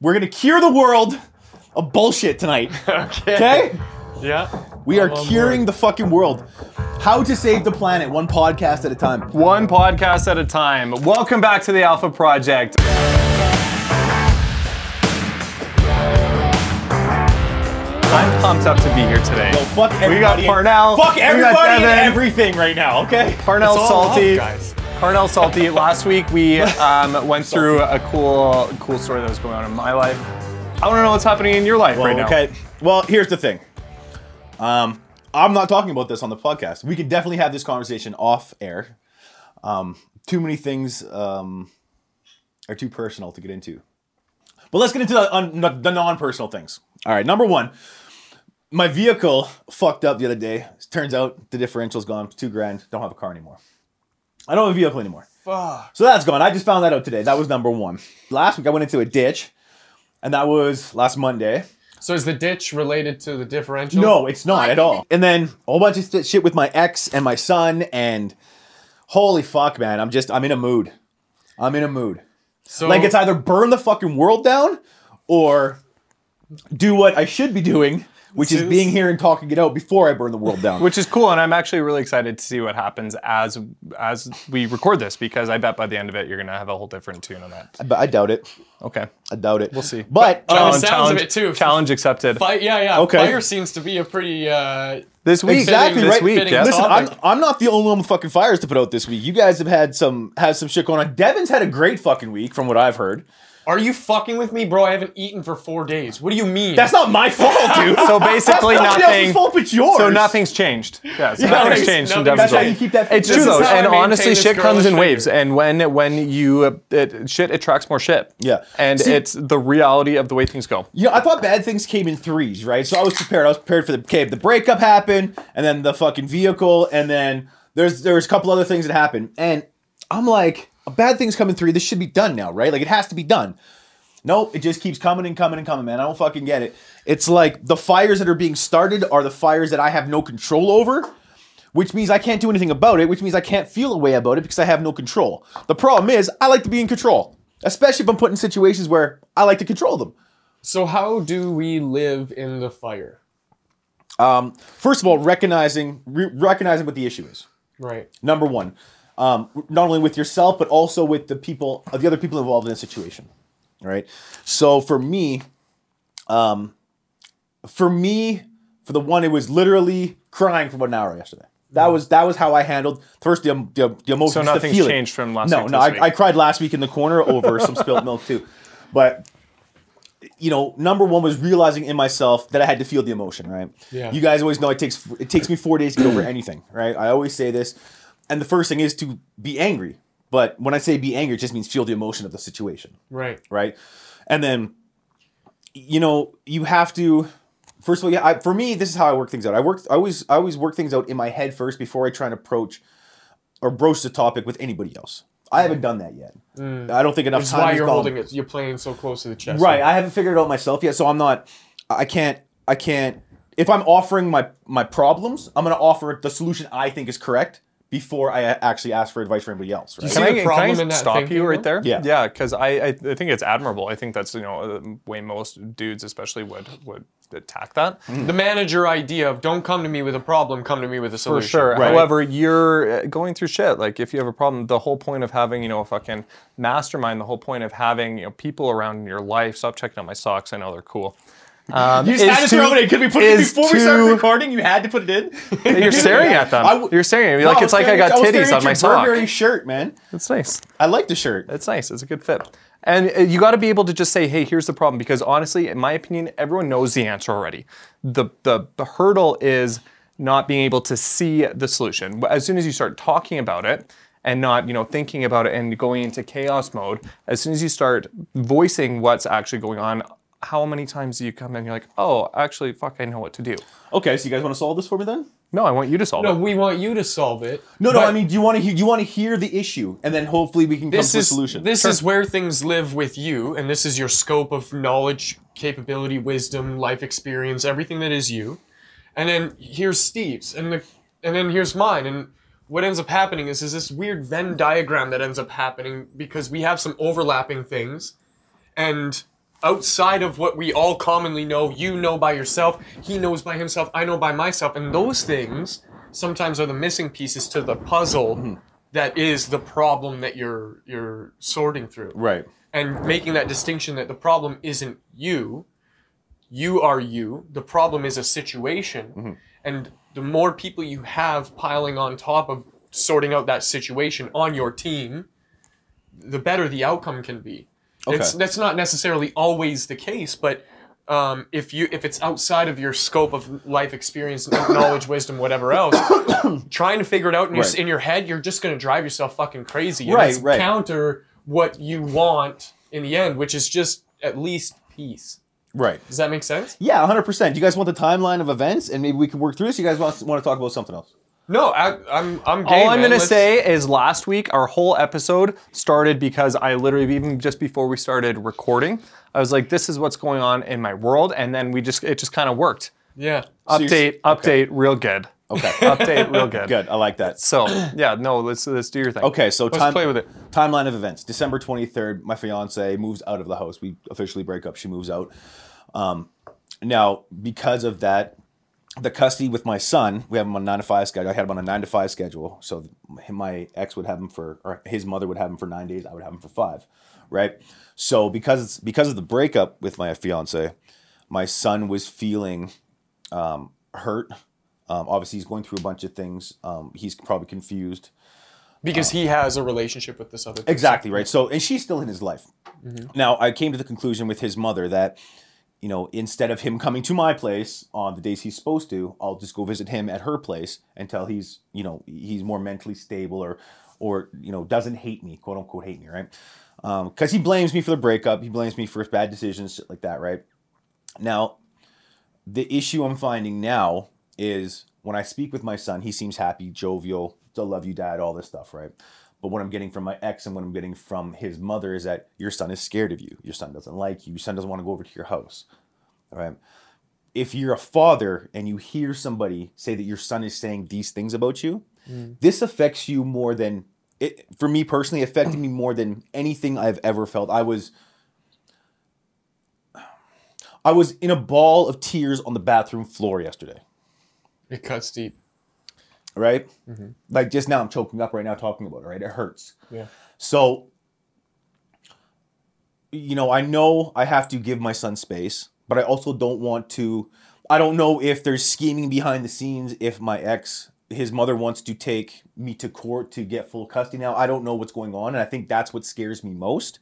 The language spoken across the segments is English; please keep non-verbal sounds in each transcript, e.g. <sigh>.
We're gonna cure the world of bullshit tonight. <laughs> Okay? Yeah. We are curing board. the fucking world. How to save the planet, one podcast at a time. One podcast at a time. Welcome back to the Alpha Project. I'm pumped up to be here today. Yo, fuck everybody. We got Parnell. Fuck everybody and everything right now, okay? Parnell It's all love, Salty. guys. Parnell Salty. Last week we <laughs> um, went through a cool, cool story that was going on in my life. I want to know what's happening in your life Well, right now. okay. Well, here's the thing. Um, I'm not talking about this on the podcast. We could definitely have this conversation off air. Um, too many things um, are too personal to get into. But let's get into the, un- the non-personal things. All right, number one, my vehicle fucked up the other day. Turns out the differential's gone, two grand. Don't have a car anymore. I don't have a vehicle anymore. Fuck. So that's gone. I just found that out today. That was number one. Last week I went into a ditch, and that was last Monday. So is the ditch related to the differential? No, it's not at all. And then a whole bunch of st- shit with my ex and my son, and holy fuck, man, I'm just I'm in a mood. I'm in a mood. So Like it's either burn the fucking world down, or do what I should be doing, which is being here and talking it out before I burn the world down. Which is cool, and I'm actually really excited to see what happens as as we record this because I bet by the end of it you're gonna have a whole different tune on that. but I doubt it. Okay, I doubt it. we'll see. But Oh, um, the sounds of it, too. Challenge accepted. Fi- yeah, yeah. Okay. Fire seems to be a pretty uh, This week, Exactly, this right. week, Fitting yeah. Listen, I'm. I'm not the only one with fucking fires to put out this week. You guys have had some had some shit going on. Devin's had a great fucking week from what I've heard. Are you fucking with me, bro? I haven't eaten for four days. What do you mean? That's not my fault, dude. So basically, That's nobody nothing. else's fault but yours. So nothing's changed. Yeah, so Yeah, nothing's okay, changed in nothing- Devin's That's how life. you keep that. It's fitness true This though, how I and maintain honestly, this shit comes girlish in waves, figure. and when when you uh, it, shit attracts more shit. Yeah. and See- it's the reality of the way things go. You know, I thought bad things came in threes, right? So I was prepared. I was prepared for the okay, the breakup happened, and then the fucking vehicle, and then there's there's a couple other things that happened, and I'm like, bad things coming through. This should be done now, right? Like it has to be done. Nope, it just keeps coming and coming and coming, man. I don't fucking get it. It's like the fires that are being started are the fires that I have no control over, which means I can't do anything about it, which means I can't feel a way about it because I have no control. The problem is, I like to be in control, especially if I'm put in situations where I like to control them. so how do we live in the fire? Um, first of all, recognizing re- recognizing what the issue is. Right. Number one, um, not only with yourself but also with the people, the other people involved in the situation. All right. So for me, um, for me, for the one, it was literally crying for about an hour yesterday. That was that was how I handled first the the, the emotions. So the nothing's feeling. changed from last No, week no, to I. I cried last week in the corner over some spilt milk too, but you know, number one was realizing in myself that I had to feel the emotion, right? Yeah. You guys always know it takes it takes me four days to get over anything, right? I always say this, and the first thing is to be angry. But when I say be angry, it just means feel the emotion of the situation, Right. right? And then, you know, you have to. First of all, yeah. I, for me, this is how I work things out. I work. I always. I always work things out in my head first before I try and approach or broach the topic with anybody else. I haven't done that yet. Mm. I don't think enough That's time. why you're gone. holding it. You're playing so close to the chest. Right. I haven't figured it out myself yet, so I'm not. I can't. I can't. If I'm offering my my problems, I'm gonna offer the solution I think is correct before I actually ask for advice from anybody else. Right. see Can I, the can I in that stop thinking, you right there? Yeah. yeah, because I, I I think it's admirable. I think that's you know the way most dudes, especially, would would attack that. The manager idea of don't come to me with a problem, come to me with a solution. For solution. sure. Right. However, you're uh, going through shit. Like if you have a problem, the whole point of having you know a fucking mastermind, the whole point of having you know people around in your life. Stop checking out my socks. I know they're cool. Um, You had to to- throw it in. Could we put it before we started recording? You had to put it in. You're staring at them. <laughs> I w- you're staring at me No, like it's like I got was titties on my sock. Burberry shirt, man. It's nice. I like the shirt. It's nice. It's a good fit. And uh, you got to be able to just say, "Hey, here's the problem." Because honestly, in my opinion, everyone knows the answer already. The the the hurdle is not being able to see the solution. As soon as you start talking about it and not, you know, thinking about it and going into chaos mode, as soon as you start voicing what's actually going on, how many times do you come in and you're like, "Oh, actually, fuck, I know what to do." Okay, so you guys want to solve this for me then? No, I want you to solve No, it. No, we want you to solve it. No, no. I mean, do you want to hear? You want to hear the issue, and then hopefully we can come this to a is solution. this is where things live with you, and this is your scope of knowledge, capability, wisdom, life experience, everything that is you. And then here's Steve's, and the and then here's mine, and what ends up happening is is this weird Venn diagram that ends up happening because we have some overlapping things, and outside of what we all commonly know. You know by yourself. He knows by himself. I know by myself. And those things sometimes are the missing pieces to the puzzle Mm-hmm. that is the problem that you're you're sorting through Right. and making that distinction that the problem isn't you you are you the problem is a situation Mm-hmm. and the more people you have piling on top of sorting out that situation on your team the better the outcome can be it's, that's not necessarily always the case but um, if you if it's outside of your scope of life experience <coughs> knowledge wisdom whatever else <coughs> trying to figure it out in, your, Right. in your head you're just going to drive yourself fucking crazy Right, it's right. counter what you want in the end which is just at least peace Right. does that make sense Yeah, 100%. Do you guys want the timeline of events and maybe we can work through this? You guys want, want to talk about something else? No I, i'm i'm game, All I'm man. gonna Let's- say is last week our whole episode started because I literally even just before we started recording, I was like, "This is what's going on in my world," and then we just it just kind of worked. yeah So you're- Update, update, real good. Okay. <laughs> Update, real good. Good. I like that. So yeah, no, let's let's do your thing. Okay, so Let's time, play with it. timeline of events. December 23rd, my fiance moves out of the house. We officially break up. She moves out. Um, now, because of that, the custody with my son, we have him on a nine to five schedule. I had him on a nine to five schedule. So my ex would have him for, or his mother would have him for nine days. I would have him for five, right? So because because of the breakup with my fiance, my son was feeling um, hurt. Um, obviously, he's going through a bunch of things. Um, he's probably confused. because he has a relationship with this other person. Exactly right. So, and she's still in his life. Now, I came to the conclusion with his mother that, you know, instead of him coming to my place on the days he's supposed to, I'll just go visit him at her place until he's, you know, he's more mentally stable or, or you know, doesn't hate me, quote unquote, hate me, right? Um, because he blames me for the breakup. He blames me for his bad decisions, shit like that, right? Now, the issue I'm finding now is when I speak with my son, he seems happy, jovial, still love you, dad, all this stuff, right? But what I'm getting from my ex and what I'm getting from his mother is that your son is scared of you. Your son doesn't like you. Your son doesn't want to go over to your house. All right. If you're a father and you hear somebody say that your son is saying these things about you, mm. this affects you more than it for me personally affected me more than anything I've ever felt. I was I was in a ball of tears on the bathroom floor yesterday It cuts deep. Right? Like just now, I'm choking up right now talking about it, right? It hurts. Yeah. So, you know, I know I have to give my son space, but I also don't want to. I don't know if there's scheming behind the scenes. If my ex, his mother wants to take me to court to get full custody now, I don't know what's going on, and I think that's what scares me most.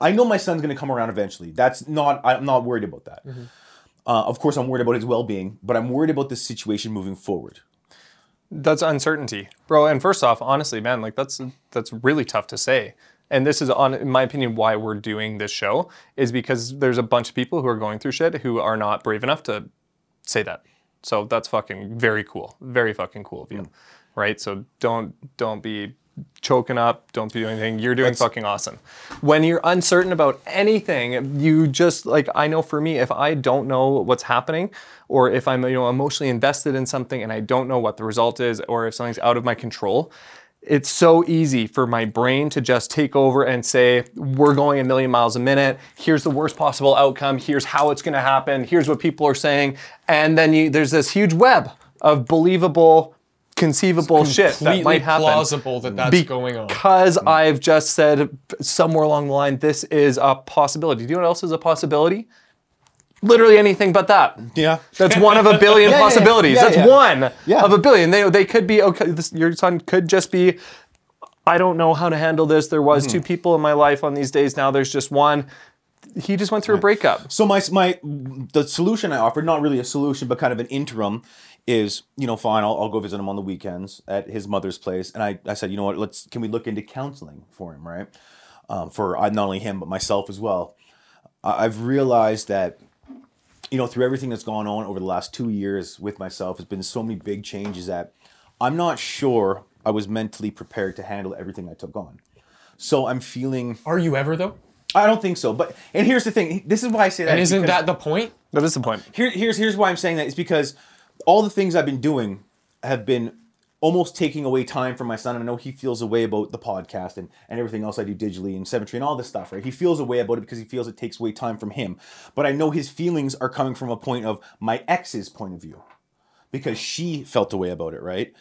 I know my son's going to come around eventually. That's not. I'm not worried about that. Uh, of course, I'm worried about his well-being, but I'm worried about this situation moving forward. That's uncertainty, bro. And first off, honestly, man, like that's that's really tough to say. And this is, on, in my opinion, why we're doing this show is because there's a bunch of people who are going through shit who are not brave enough to say that. So that's fucking very cool, very fucking cool of you, hmm. right? So don't don't be choking up, don't be doing anything. You're doing fucking awesome. When you're uncertain about anything, you just like I know for me, if I don't know what's happening, or if I'm you know emotionally invested in something and I don't know what the result is, or if something's out of my control, it's so easy for my brain to just take over and say, we're going a million miles a minute. Here's the worst possible outcome. Here's how it's going to happen. Here's what people are saying. And then you, there's this huge web of believable, conceivable shit that might happen. plausible that that's going on. Because I've just said somewhere along the line, this is a possibility. Do you know what else is a possibility? Literally anything but that. Yeah. That's one of a billion <laughs> Yeah, yeah, yeah. possibilities. Yeah, That's yeah. one Yeah. of a billion. They, they could be okay. This, your son could just be. I don't know how to handle this. There was Hmm. two people in my life on these days. Now there's just one. He just went through a breakup. So my my the solution I offered, not really a solution, but kind of an interim, is you know fine. I'll, I'll go visit him on the weekends at his mother's place, and I, I said you know what let's can we look into counseling for him right, um, for uh, not only him but myself as well. I- I've realized that you know through everything that's gone on over the last two years with myself, has been so many big changes that I'm not sure I was mentally prepared to handle everything I took on. So I'm feeling. Are you ever though? I don't think so. But and here's the thing. This is why I say that. And isn't because- that the point? That is the point. here, here's here's why I'm saying that is because all the things I've been doing have been almost taking away time from my son. And I know he feels a way about the podcast and, and everything else I do digitally and Symmetry and all this stuff, right? He feels a way about it because he feels it takes away time from him. But I know his feelings are coming from a point of my ex's point of view because she felt a way about it, right?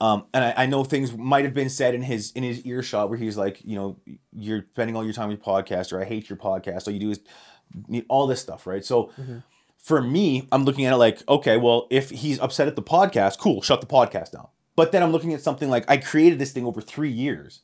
Um, and I, I know things might have been said in his in his earshot where he's like, you know, you're spending all your time with your podcast, or I hate your podcast, all you do is need all this stuff, right? So for me, I'm looking at it like, okay, well, if he's upset at the podcast, cool, shut the podcast down. But then I'm looking at something like I created this thing over three years,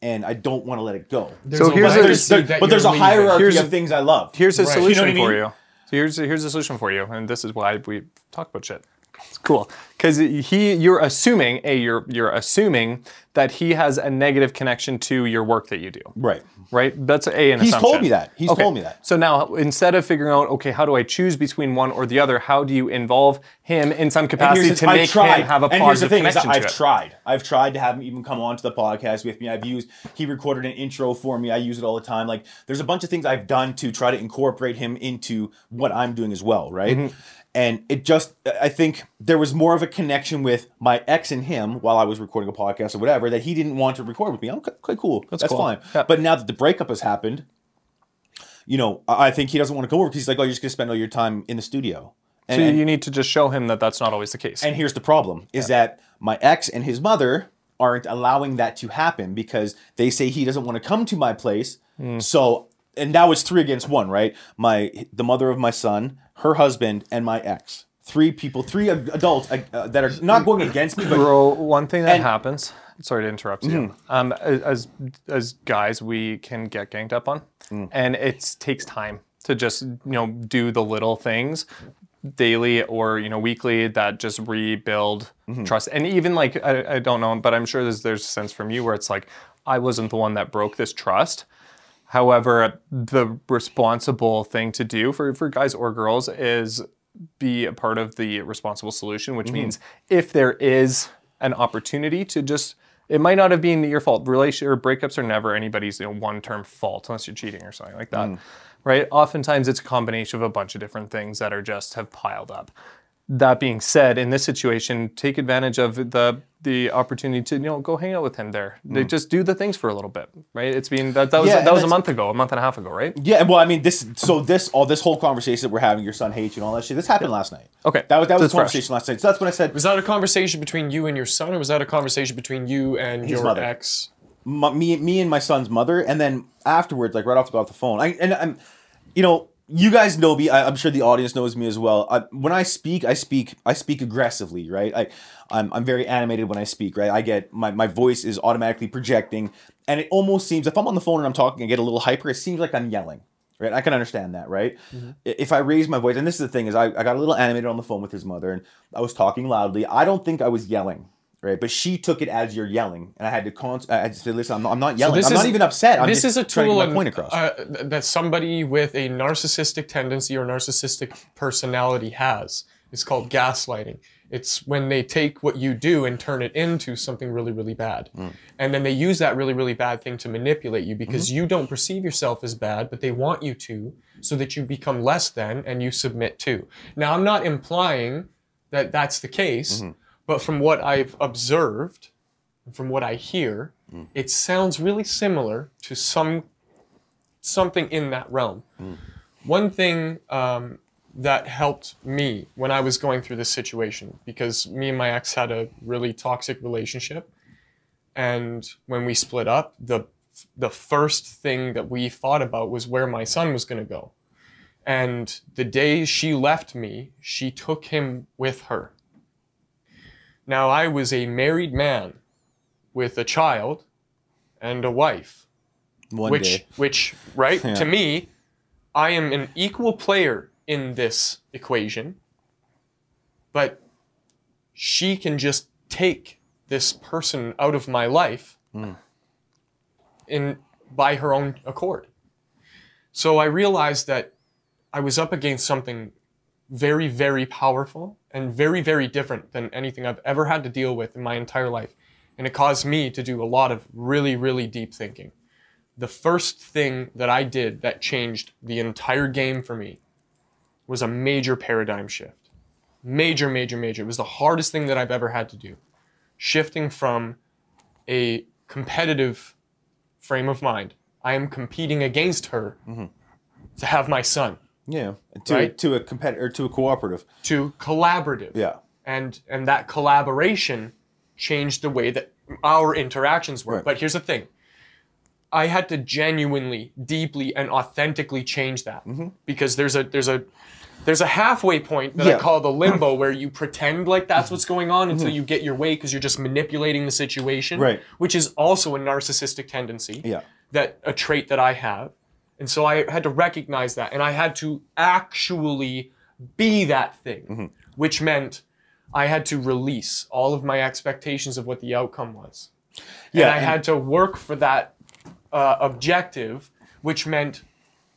and I don't want to let it go. There's So a here's a- There's- there- but there's a hierarchy Here's of things I love. Here's a Right. solution You know what I for you. So here's here's a solution for you, and this is why we talk about shit. It's cool because he you're assuming a you're you're assuming that he has a negative connection to your work that you do. right. Right? That's a an He's assumption. told me that. He's Okay. told me that. So now instead of figuring out okay, how do I choose between one or the other, how do you involve him in some And capacity here's to the- make him have a and here's the positive thing is connection I've to it? tried. I've tried to have him even come on to the podcast with me. I've used he recorded an intro for me. I use it all the time. Like there's a bunch of things I've done to try to incorporate him into what I'm doing as well, right? Mm-hmm. And it just I think there was more of a connection with my ex and him while I was recording a podcast or whatever that he didn't want to record with me. I'm okay, cool. That's, cool. fine. Yeah. But now that the breakup has happened, you know, I think he doesn't want to go over because he's like, oh, you're just gonna spend all your time in the studio. And, So and- you need to just show him that that's not always the case. and here's the problem is that my ex and his mother aren't allowing that to happen because they say he doesn't want to come to my place. Hmm. So and now it's three against one, right? My the mother of my son, her husband, and my ex. Three people, three adults uh, uh, that are not going against me, but Bro, one thing that And- happens. Sorry to interrupt you. Um, as as guys, we can get ganged up on, and it takes time to just you know do the little things daily or you know weekly that just rebuild trust. And even like I, I don't know, but I'm sure there's there's a sense from you where it's like I wasn't the one that broke this trust. However, the responsible thing to do for, for guys or girls is be a part of the responsible solution, which mm-hmm. means if there is an opportunity to just it might not have been your fault. Relation or breakups are never anybody's you know, one-term fault unless you're cheating or something like that. Mm. Right? Oftentimes it's a combination of a bunch of different things that are just have piled up. That being said, in this situation, take advantage of the the opportunity to you know go hang out with him there. They hmm. just do the things for a little bit, right? It's been that, that was Yeah, that was a month ago, a month and a half ago, right? yeah. Well, I mean, this so this all this whole conversation that we're having, your son hates you and all that shit. This happened last night. Okay, that was that was that's the fresh. conversation last night. So that's when I said Was that a conversation between you and your son, or was that a conversation between you and your mother. ex? my, me, me and my son's mother, and then afterwards, like right off the off the phone, I and I'm, you know, you guys know me. I, I'm sure the audience knows me as well. I, when I speak, I speak, I speak aggressively, right? I, I'm, I'm very animated when I speak, right? I get my, my voice is automatically projecting, and it almost seems if I'm on the phone and I'm talking, I get a little hyper. It seems like I'm yelling. Right, I can understand that, right? Mm-hmm. I- If I raise my voice, and this is the thing, is I, I got a little animated on the phone with his mother, and I was talking loudly. I don't think I was yelling, right? But she took it as you're yelling, and I had to con- I had to say, listen, I'm not, I'm not yelling. this I'm is- not even upset. I'm this just is a to tool point across. uh, that somebody with a narcissistic tendency or narcissistic personality has. It's called gaslighting. It's when they take what you do and turn it into something really, really bad. Mm. And then they use that really, really bad thing to manipulate you because Mm-hmm. you don't perceive yourself as bad, but they want you to so that you become less than and you submit to. Now, I'm not implying that that's the case, Mm-hmm. But from what I've observed, and from what I hear, Mm. it sounds really similar to some something in that realm. One thing um, that helped me when I was going through this situation, because me and my ex had a really toxic relationship, and when we split up, the the first thing that we thought about was where my son was going to go. And the day she left me, she took him with her. Now, I was a married man with a child and a wife One which day. which right <laughs> Yeah. to me i am an equal player in this equation but she can just take this person out of my life Hmm. in by her own accord so i realized that i was up against something very very powerful and very very different than anything i've ever had to deal with in my entire life and it caused me to do a lot of really really deep thinking the first thing that I did that changed the entire game for me was a major paradigm shift. Major, major, major. It was the hardest thing that I've ever had to do. shifting from a competitive frame of mind. I am competing against her mm-hmm. to have my son. Yeah. To Right? to a competitor to a cooperative. To collaborative. Yeah. And and that collaboration changed the way that our interactions were. Right. But here's the thing. I had to genuinely, deeply, and authentically change that mm-hmm. because there's a there's a there's a halfway point that Yeah. I call the limbo <coughs> where you pretend like that's mm-hmm. what's going on until mm-hmm. you get your way because you're just manipulating the situation, Right. Which is also a narcissistic tendency, Yeah. that a trait that I have, and so I had to recognize that, and I had to actually be that thing, which meant I had to release all of my expectations of what the outcome was. Yeah, and I and- had to work for that uh, objective, which meant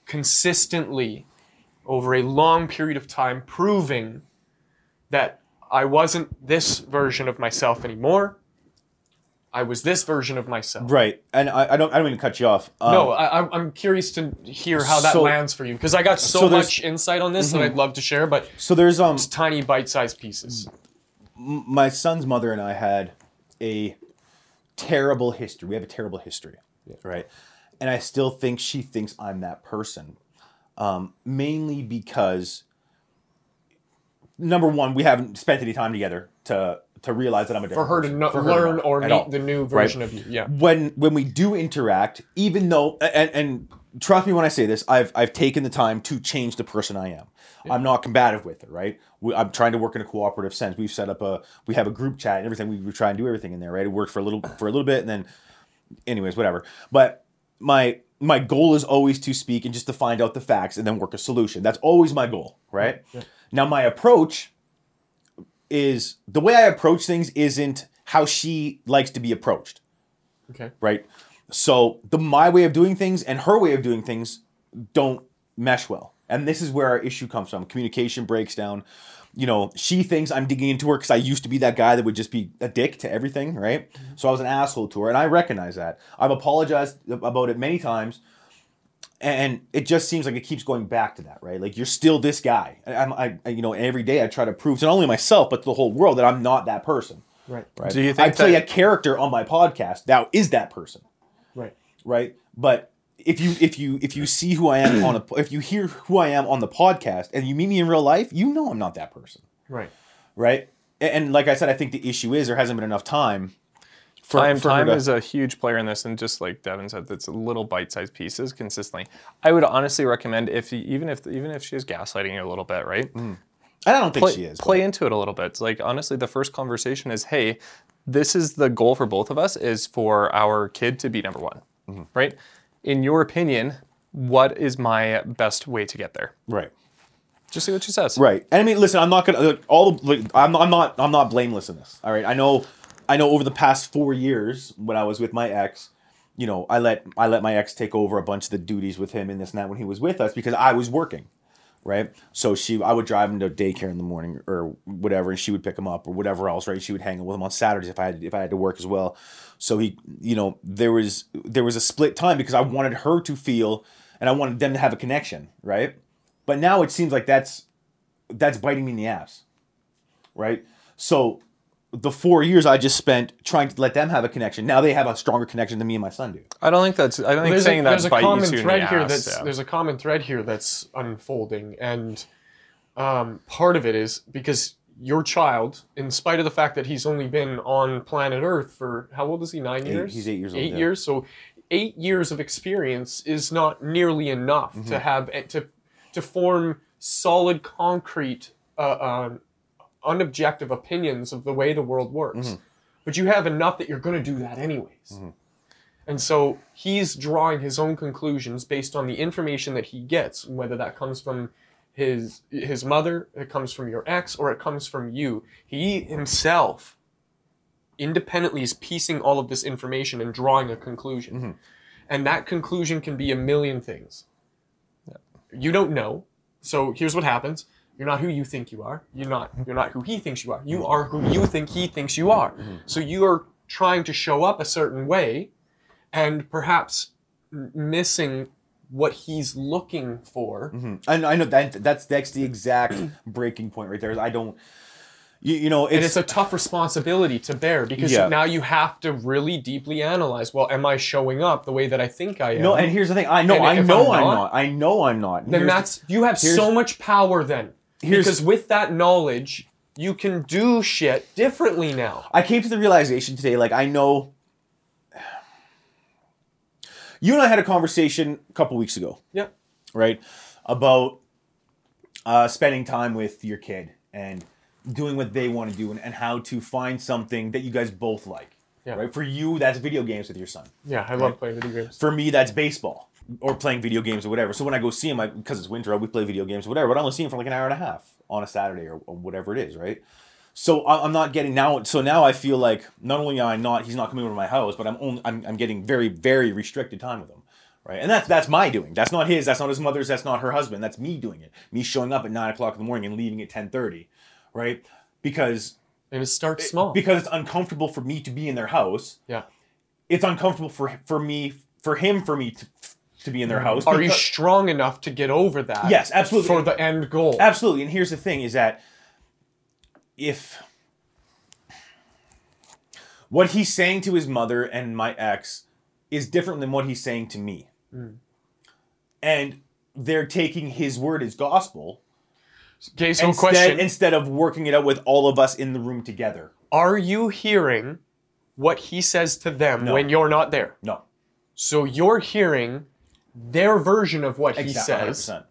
consistently over a long period of time proving that I wasn't this version of myself anymore. I was this version of myself. Right. And I, I don't I don't mean to cut you off. Um, No, I, I'm- I'm curious to hear how that So- lands for you because I got so, so much insight on this that I'd love to share, but So there's um tiny bite-sized pieces. my son's mother and I had a terrible history. We have a terrible history, right? And I still think she thinks I'm that person, um, mainly because number one, we haven't spent any time together to to realize that I'm a For different her to no, For her to learn know or meet all, the new right? version of you. Yeah. when when we do interact, even though and, and trust me when I say this, I've I've taken the time to change the person I am. I'm not combative with it, right? We, I'm trying to work in a cooperative sense. We've set up a we have a group chat and everything. We, we try and do everything in there, right? It worked for a little for a little bit, and then, anyways, whatever. But my my goal is always to speak and just to find out the facts and then work a solution. That's always my goal, right? Now my approach is the way I approach things isn't how she likes to be approached Okay. right? So the my way of doing things and her way of doing things don't mesh well, and this is where our issue comes from. Communication breaks down. You know, she thinks I'm digging into her because I used to be that guy that would just be a dick to everything, right? Mm-hmm. So I was an asshole to her, and I recognize that. I've apologized about it many times, and it just seems like it keeps going back to that, right? Like you're still this guy. I- I'm, I, I- you know, every day I try to prove to not only myself but to the whole world that I'm not that person. Right. Right? Do you think I play that- a character on my podcast that is that person Right. right? But if you if you if you see who I am on a <clears throat> if you hear who I am on the podcast and you meet me in real life, you know I'm not that person, Right. right? And, and like I said, I think the issue is there hasn't been enough time. For, time for time to- is a huge player in this, and just like Devin said, it's little bite-sized pieces consistently. I would honestly recommend if you, even if even if she's gaslighting you a little bit, right? and I don't think play, she is. play into it a little bit. It's like honestly, the first conversation is, hey, this is the goal for both of us is for our kid to be number one, Mm-hmm. right? In your opinion, what is my best way to get there? right. Just see what she says. Right. And I mean, listen, I'm not gonna look, all. The, like, I'm, I'm not. I'm not blameless in this. All right. I know. I know. Over the past four years, when I was with my ex, you know, I let I let my ex take over a bunch of the duties with him and this and that when he was with us because I was working. Right. So she, I would drive him to daycare in the morning or whatever, and she would pick him up or whatever else. Right. She would hang out with him on Saturdays if I had if I had to work as well. So he, you know, there was there was a split time because I wanted her to feel and I wanted them to have a connection. Right. But now it seems like that's that's biting me in the ass. Right? So the four years I just spent trying to let them have a connection. Now they have a stronger connection than me and my son do. I don't think that's. I don't think There's saying a, that there's a common you in thread the here ass, that's yeah. there's a common thread here that's unfolding, and um, part of it is because your child, in spite of the fact that he's only been on planet Earth for how old is he? Nine Eight- years. he's eight years old, Eight yeah. years. So eight years of experience is not nearly enough Mm-hmm. to have eh, to to form solid, concrete, uh, um, unobjective opinions of the way the world works. Mm-hmm. But you have enough that you're going to do that anyways. And so he's drawing his own conclusions based on the information that he gets, whether that comes from his his mother, it comes from your ex, or it comes from you. He himself independently is piecing all of this information and drawing a conclusion. And that conclusion can be a million things. You don't know. So here's what happens. You're not who you think you are. You're not mm-hmm. you're not who he thinks you are. You mm-hmm. are who you think he thinks you are. Mm-hmm. So you are trying to show up a certain way and perhaps missing what he's looking for. And I know that that's that's the exact <clears throat> breaking point right there. I don't you, you know, and it's, it's a tough responsibility to bear because Yeah. now you have to really deeply analyze. Well, am I showing up the way that I think I am? no. And here's the thing. I know. And I know, I'm, I'm not, not. I know. I'm not. then Here's- that's you have so much power then. Here's- Because with that knowledge, you can do shit differently now. I came to the realization today, like I know <sighs> you and I had a conversation a couple weeks ago, Yeah. right? About uh, spending time with your kid and doing what they want to do and, and how to find something that you guys both like. Yeah. Right? For you, that's video games with your son. Yeah, I love playing video games. For me, that's baseball or playing video games or whatever. So when I go see him, I, because it's winter, we play video games or whatever. But I only see him for like an hour and a half on a Saturday or, or whatever it is, right? So I'm not getting now. So now I feel like not only am I not, he's not coming over to my house, but I'm only, I'm, I'm getting very, very restricted time with him, right? And that's that's my doing. That's not his. That's not his mother's. That's not her husband. That's me doing it. Me showing up at nine o'clock in the morning and leaving at ten thirty, right? Because And it starts small. because it's uncomfortable for me to be in their house. yeah. It's uncomfortable for for me for him for me to to be in their house. Are you strong enough to get over that? Yes, absolutely. For the end goal. Absolutely. And here's the thing is that if what he's saying to his mother and my ex is different than what he's saying to me. Hmm. And they're taking his word as gospel Okay, so instead, question. instead of working it out with all of us in the room together. Are you hearing what he says to them No. when you're not there? No. So you're hearing their version of what he says 100%.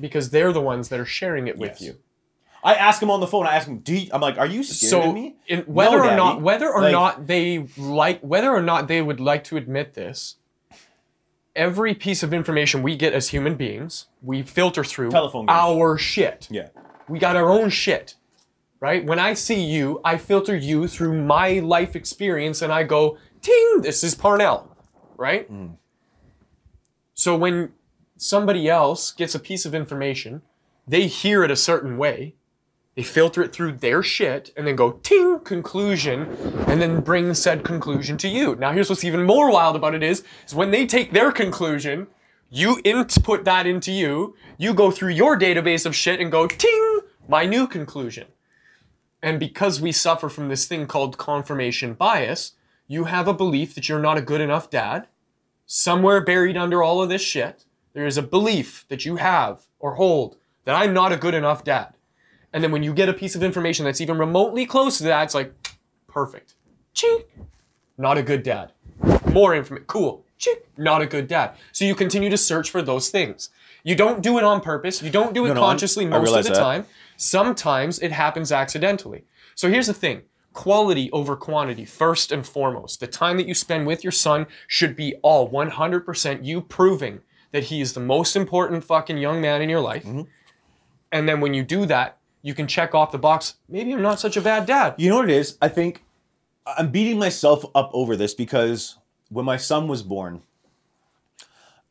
because they're the ones that are sharing it with Yes. you. I ask him on the phone. I ask him, "Do you, I'm like, are you scared So of me?" in, whether No, or not whether or Like- not they like whether or not they would like to admit this, every piece of information we get as human beings, we filter through our shit. Yeah. We got our own shit. Right? When I see you, I filter you through my life experience and I go, ting, this is Parnell. Right? Mm. So when somebody else gets a piece of information, they hear it a certain way, they filter it through their shit and then go ting conclusion and then bring said conclusion to you. Now here's what's even more wild about it is, is when they take their conclusion, you input that into you, you go through your database of shit and go ting, my new conclusion. And because we suffer from this thing called confirmation bias, you have a belief that you're not a good enough dad. Somewhere buried under all of this shit, there is a belief that you have or hold that I'm not a good enough dad. And then when you get a piece of information that's even remotely close to that, it's like, perfect. Chink. Not a good dad. More information. Cool. Chink. Not a good dad. So you continue to search for those things. You don't do it on purpose. You don't do it No, no, I'm- consciously most of the that. time. Sometimes it happens accidentally. So here's the thing quality over quantity, first and foremost. The time that you spend with your son should be all 100% you proving that he is the most important fucking young man in your life. Mm-hmm. And then when you do that, you can check off the box. Maybe I'm not such a bad dad. You know what it is? I think I'm beating myself up over this because when my son was born,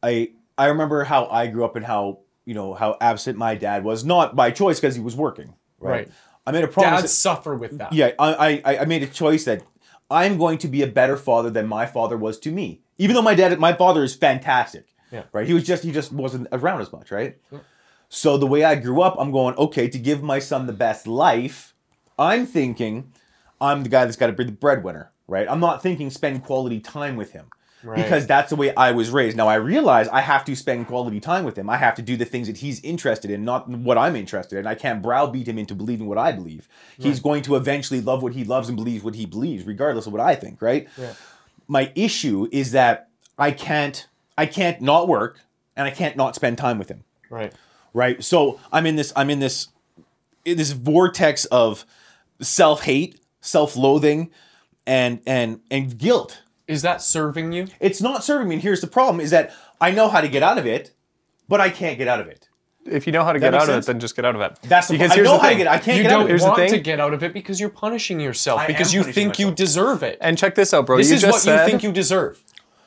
I I remember how I grew up and how you know how absent my dad was, not by choice because he was working. Right. Right. I made a promise. Dads suffer with that. yeah, I, I I made a choice that I'm going to be a better father than my father was to me. Even though my dad, my father is fantastic. Yeah. Right. He was just he just wasn't around as much. Right. So the way I grew up, I'm going okay to give my son the best life. I'm thinking I'm the guy that's got to be the breadwinner. Right. I'm not thinking spend quality time with him. Right. Because that's the way I was raised. Now I realize I have to spend quality time with him. I have to do the things that he's interested in, not what I'm interested in. I can't browbeat him into believing what I believe. He's going to eventually love what he loves and believe what he believes, regardless of what I think, right? Yeah. My issue is that I can't I can't not work and I can't not spend time with him Right. right so i'm in this i'm in this in this vortex of self-hate self-loathing and and and guilt Is that serving you? it's not serving me and here's the problem is that i know how to get out of it but i can't get out of it If you know how to get make out of sense? it, then just get out of it. that's the because i here's know the how to thing. get I can't You get out don't of it Here's the want thing. to get out of it because you're punishing yourself I because am you punishing think you myself. deserve it. And check this out, bro. This you is just what said, you think you deserve.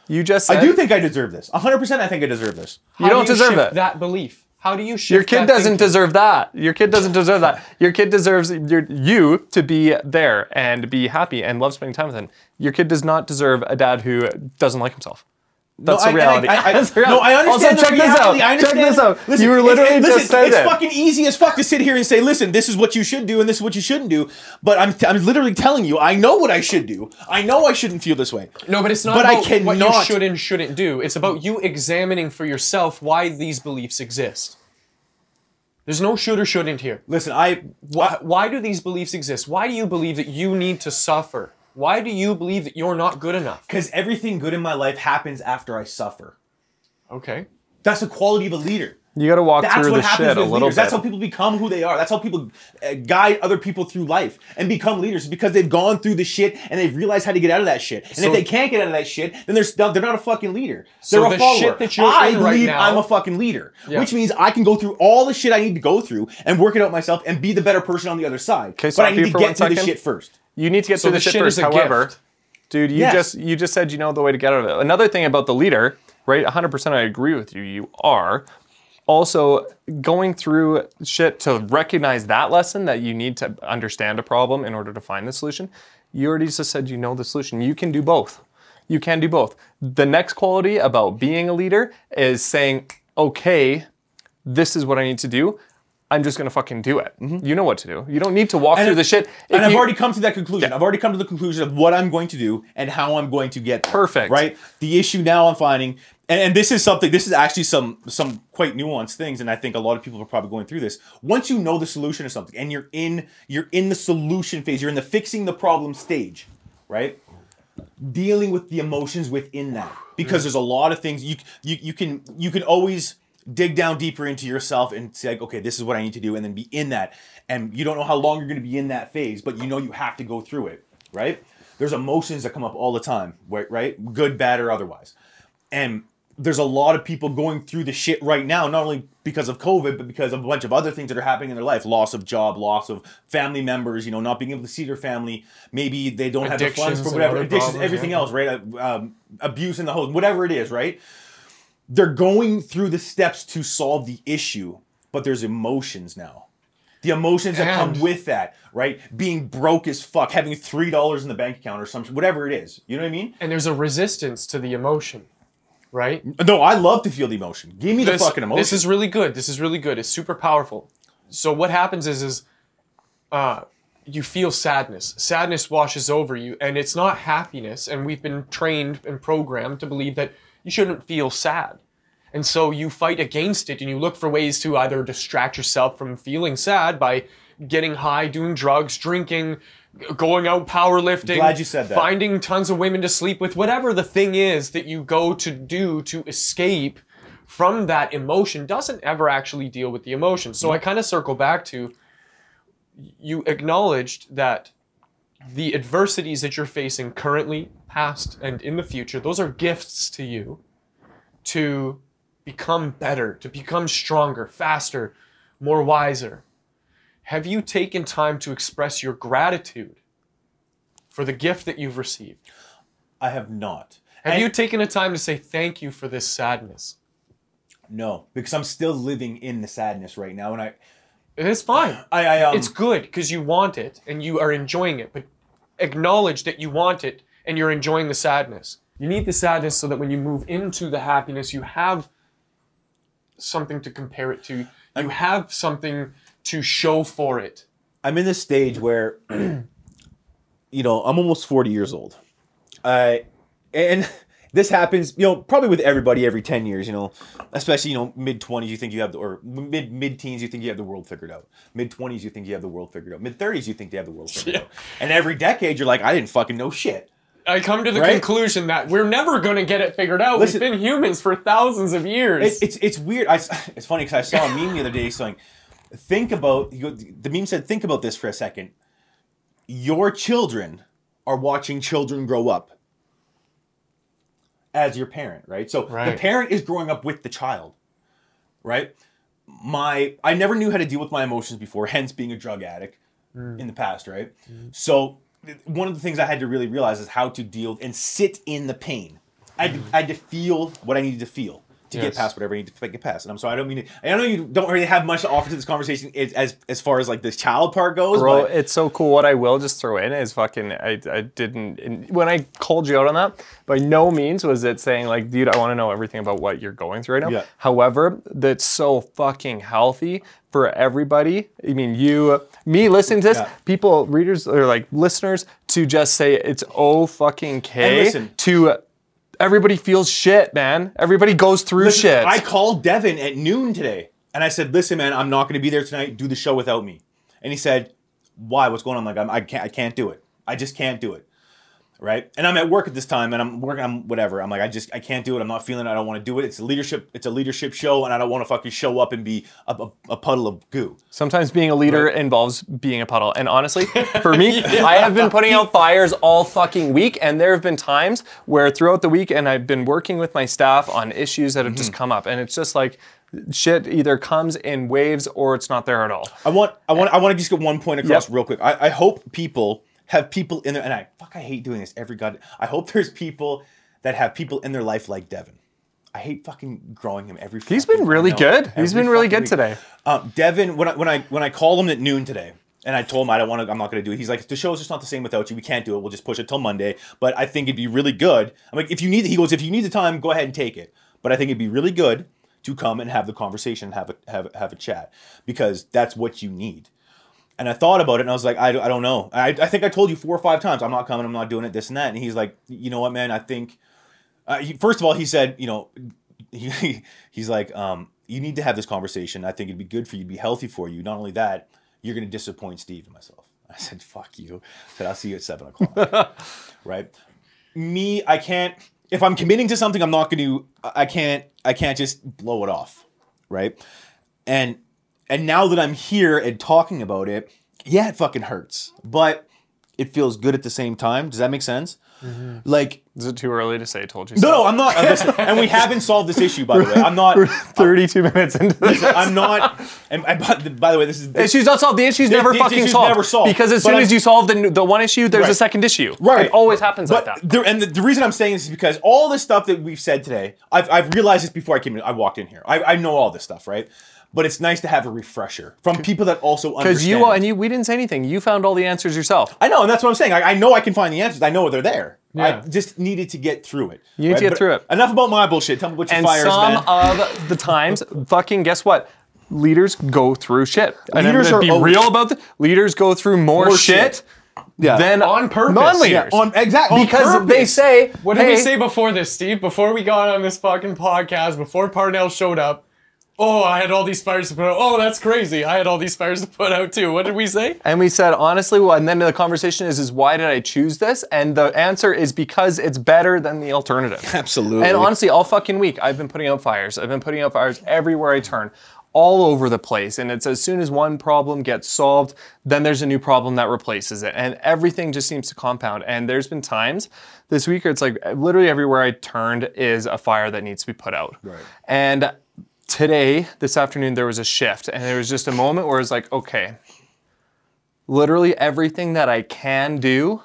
You just said i do think i deserve this 100% i think i deserve this How don't do deserve shift it. That belief. How do you shift your kid doesn't thinking? deserve that. Your kid doesn't deserve that. Your kid deserves your, you to be there and be happy and love spending time with him. Your kid does not deserve a dad who doesn't like himself. That's I- the reality. I, I, <laughs> That's the no, I understand Also, the check this reality. out. I understand. Check this out. Listen, You were literally it's, just listen, said it's it. fucking easy as fuck to sit here and say, listen, this is what you should do and this is what you shouldn't do. But I'm, I'm literally telling you, I know what I should do. I know I shouldn't feel this way. No, but it's not But I about what you should and shouldn't do. It's about you examining for yourself why these beliefs exist. There's no should or shouldn't here. Listen, I, Why, why do these beliefs exist? Why do you believe that you need to suffer? Why do you believe that you're not good enough? because everything good in my life happens after I suffer. Okay. That's the quality of a leader. You got to walk That's through what the happens shit a with little leaders. bit. That's how people become who they are. That's how people uh, guide other people through life and become leaders because they've gone through the shit and they've realized how to get out of that shit. And So- if they can't get out of that shit, then they're still, they're not a fucking leader. So They're the a follower. shit that you're I in right believe now- I'm a fucking leader, Yeah. which means I can go through all the shit I need to go through and work it out myself and be the better person on the other side. Okay, but I need to get through the shit first. You need to get So through the, the shit, shit first. However, gift. dude, you Yes. just you just said you know the way to get out of it. Another thing about the leader, right? 100% I agree with you. You are also going through shit to recognize that lesson that you need to understand a problem in order to find the solution. You already just said you know the solution. You can do both. You can do both. The next quality about being a leader is saying, okay, this is what I need to do. I'm just gonna fucking do it. Mm-hmm. You know what to do. You don't need to walk And through if- the shit. and I've you- already come to that conclusion. I've already come to the conclusion of what I'm going to do and how I'm going to get there. Perfect. Right? The issue now I'm finding, and, and this is something, this is actually some some quite nuanced things, and I think a lot of people are probably going through this. Once you know the solution to something and you're in you're in the solution phase, you're in the fixing the problem stage, right? Dealing with the emotions within that. Because mm. there's a lot of things you you you can you can always dig down deeper into yourself and say like, okay, this is what I need to do, and then be in that. And you don't know how long you're going to be in that phase, but you know you have to go through it, right? There's emotions that come up all the time, right? Right, good, bad, or otherwise. And there's a lot of people going through the shit right now, not only because of COVID, but because of a bunch of other things that are happening in their life: loss of job, loss of family members, you know, not being able to see their family. Maybe they don't have the funds for whatever addictions, problems, everything yeah. else, right? Uh, Um, abuse in the home, whatever it is, right? they're going through the steps to solve the issue, but there's emotions now. The emotions that And- come with that, right? Being broke as fuck, having three dollars in the bank account or something, whatever it is. You know what I mean? And there's a resistance to the emotion, right? No, I love to feel the emotion. Give me the fucking emotion. This is really good. This is really good. It's super powerful. So what happens is is uh, you feel sadness. Sadness washes over you, and it's not happiness. And we've been trained and programmed to believe that you shouldn't feel sad. And so you fight against it and you look for ways to either distract yourself from feeling sad by getting high, doing drugs, drinking, going out powerlifting, Glad you said that. finding tons of women to sleep with, whatever the thing is that you go to do to escape from that emotion doesn't ever actually deal with the emotion. So I kind of circle back to you acknowledged that the adversities that you're facing currently, past, and in the future, those are gifts to you to become better, to become stronger, faster, more wiser. Have you taken time to express your gratitude for the gift that you've received? I have not. Have And- you taken a time to say thank you for this sadness? No, because I'm still living in the sadness right now, and I, It's fine. <sighs> I, I um, it's good because you want it and you are enjoying it, but acknowledge that you want it and you're enjoying the sadness. You need the sadness so that when you move into the happiness, you have something to compare it to. You have something to show for it. I'm in this stage where, <clears throat> you know, I'm almost 40 years old. Uh, and <laughs> this happens, you know, probably with everybody every 10 years, you know, especially, you know, mid 20s, you think you have the, or mid mid teens, you think you have the world figured out. Mid 20s, you think you have the world figured out. Mid 30s, you think you have the world figured Yeah. out. And every decade, you're like, I didn't fucking know shit. I come to the Right? conclusion that we're never going to get it figured out. Listen- We've been humans for thousands of years. It, it's it's weird. I, <laughs> it's funny because I saw a meme the other day saying, "Think about." The meme said, "Think about this for a second. Your children are watching children grow up as your parent, right? So the parent is growing up with the child, right? My I never knew how to deal with my emotions before, hence being a drug addict mm. in the past, right? Mm-hmm. So one of the things I had to really realize is how to deal and sit in the pain. I had, to, I had to feel what I needed to feel to Yes. get past whatever I need to get past. And I'm sorry, I don't mean to, I know you don't really have much to offer to this conversation as as, far as like this child part goes. Bro, but it's so cool. What I will just throw in is fucking. I, I didn't when I called you out on that. By no means was it saying like, dude, I want to know everything about what you're going through right now. Yeah. However, that's so fucking healthy for everybody. I mean, you, me, listening to this, Yeah. people, readers or like listeners, to just say it's oh fucking k listen. to. Everybody feels shit, man. Everybody goes through Listen, shit. I called Devin at noon today, and I said, "Listen, man, I'm not going to be there tonight. Do the show without me." And he said, "Why? What's going on?" I'm like, I'm, "I can't. I can't do it. I just can't do it." Right? And I'm at work at this time, and I'm working. I'm whatever. I'm like, I just, I can't do it. I'm not feeling it. I don't want to do it. It's a leadership. It's a leadership show, and I don't want to fucking show up and be a, a, a puddle of goo. Sometimes being a leader involves being a puddle. And honestly, <laughs> for me, I have been putting out fires all fucking week. And there have been times where throughout the week, and I've been working with my staff on issues that have just mm-hmm. come up. And it's just like shit either comes in waves or it's not there at all. I want, I want, I want to just get one point across Yep. real quick. I, I hope people have people in there, and I fuck, I hate doing this every god. I hope there's people that have people in their life like Devin. I hate fucking growing him every. He's been really good. He's been really good today. Um, Devin, when I when I when I called him at noon today, and I told him I don't want to, I'm not going to do it. He's like, the show's just not the same without you. We can't do it. We'll just push it till Monday. But I think it'd be really good. I'm like, if you need, he goes, if you need the time, go ahead and take it. But I think it'd be really good to come and have the conversation, have a have have a chat because that's what you need. And I thought about it and I was like, I, I don't know. I, I think I told you four or five times, I'm not coming, I'm not doing it, this and that. And he's like, you know what, man, I think, uh, he, first of all, he said, you know, <laughs> he, he's like, um, you need to have this conversation. I think it'd be good for you, be healthy for you. Not only that, you're going to disappoint Steve and myself. I said, fuck you. I said, I'll see you at seven o'clock. <laughs> right. Me, I can't, if I'm committing to something, I'm not going to, I can't, I can't just blow it off. Right. And, and now that I'm here and talking about it, yeah, it fucking hurts, but it feels good at the same time. Does that make sense? Mm-hmm. Like, Is it too early to say? Told you no, so. no, I'm not. <laughs> and we haven't solved this issue, by the way. I'm not. 32 minutes into this. I'm not. And, and by, the- by the way, this is this, Issue's not solved. The issue's never the fucking issue's solved. never solved. Because as soon I'm- as you solve the, the one issue, there's a second issue. Right. It always happens But like that. there, and the, the reason I'm saying this is because all the stuff that we've said today, I've, I've realized this before I came in. I walked in here. I, I know all this stuff, right? But it's nice to have a refresher from people that also understand. Because understand. you and you, we didn't say anything. You found all the answers yourself. I know, and that's what I'm saying. I, I know I can find the answers. I know they're there. Yeah. I just needed to get through it. You need to get But through it. Enough about my bullshit. Tell me what your And fires, some man. of the times, <laughs> fucking guess what? Leaders go through shit. And I'm Leaders gonna are be always- real about it. Leaders go through more, More shit, shit. Yeah. than On purpose. non-leaders. Yeah, on exactly because they say, What did hey, we say before this, Steve? Before we got on this fucking podcast, before Parnell showed up, oh, I had all these fires to put out. Oh, that's crazy. I had all these fires to put out too. What did we say? And we said, honestly, well, and then the conversation is, is why did I choose this? And the answer is because it's better than the alternative. <laughs> Absolutely. And honestly, all fucking week, I've been putting out fires. I've been putting out fires everywhere I turn, all over the place. And it's as soon as one problem gets solved, then there's a new problem that replaces it. And everything just seems to compound. And there's been times this week where it's like literally everywhere I turned is a fire that needs to be put out. Right. And today, this afternoon, there was a shift. And there was just a moment where it's like, okay, literally everything that I can do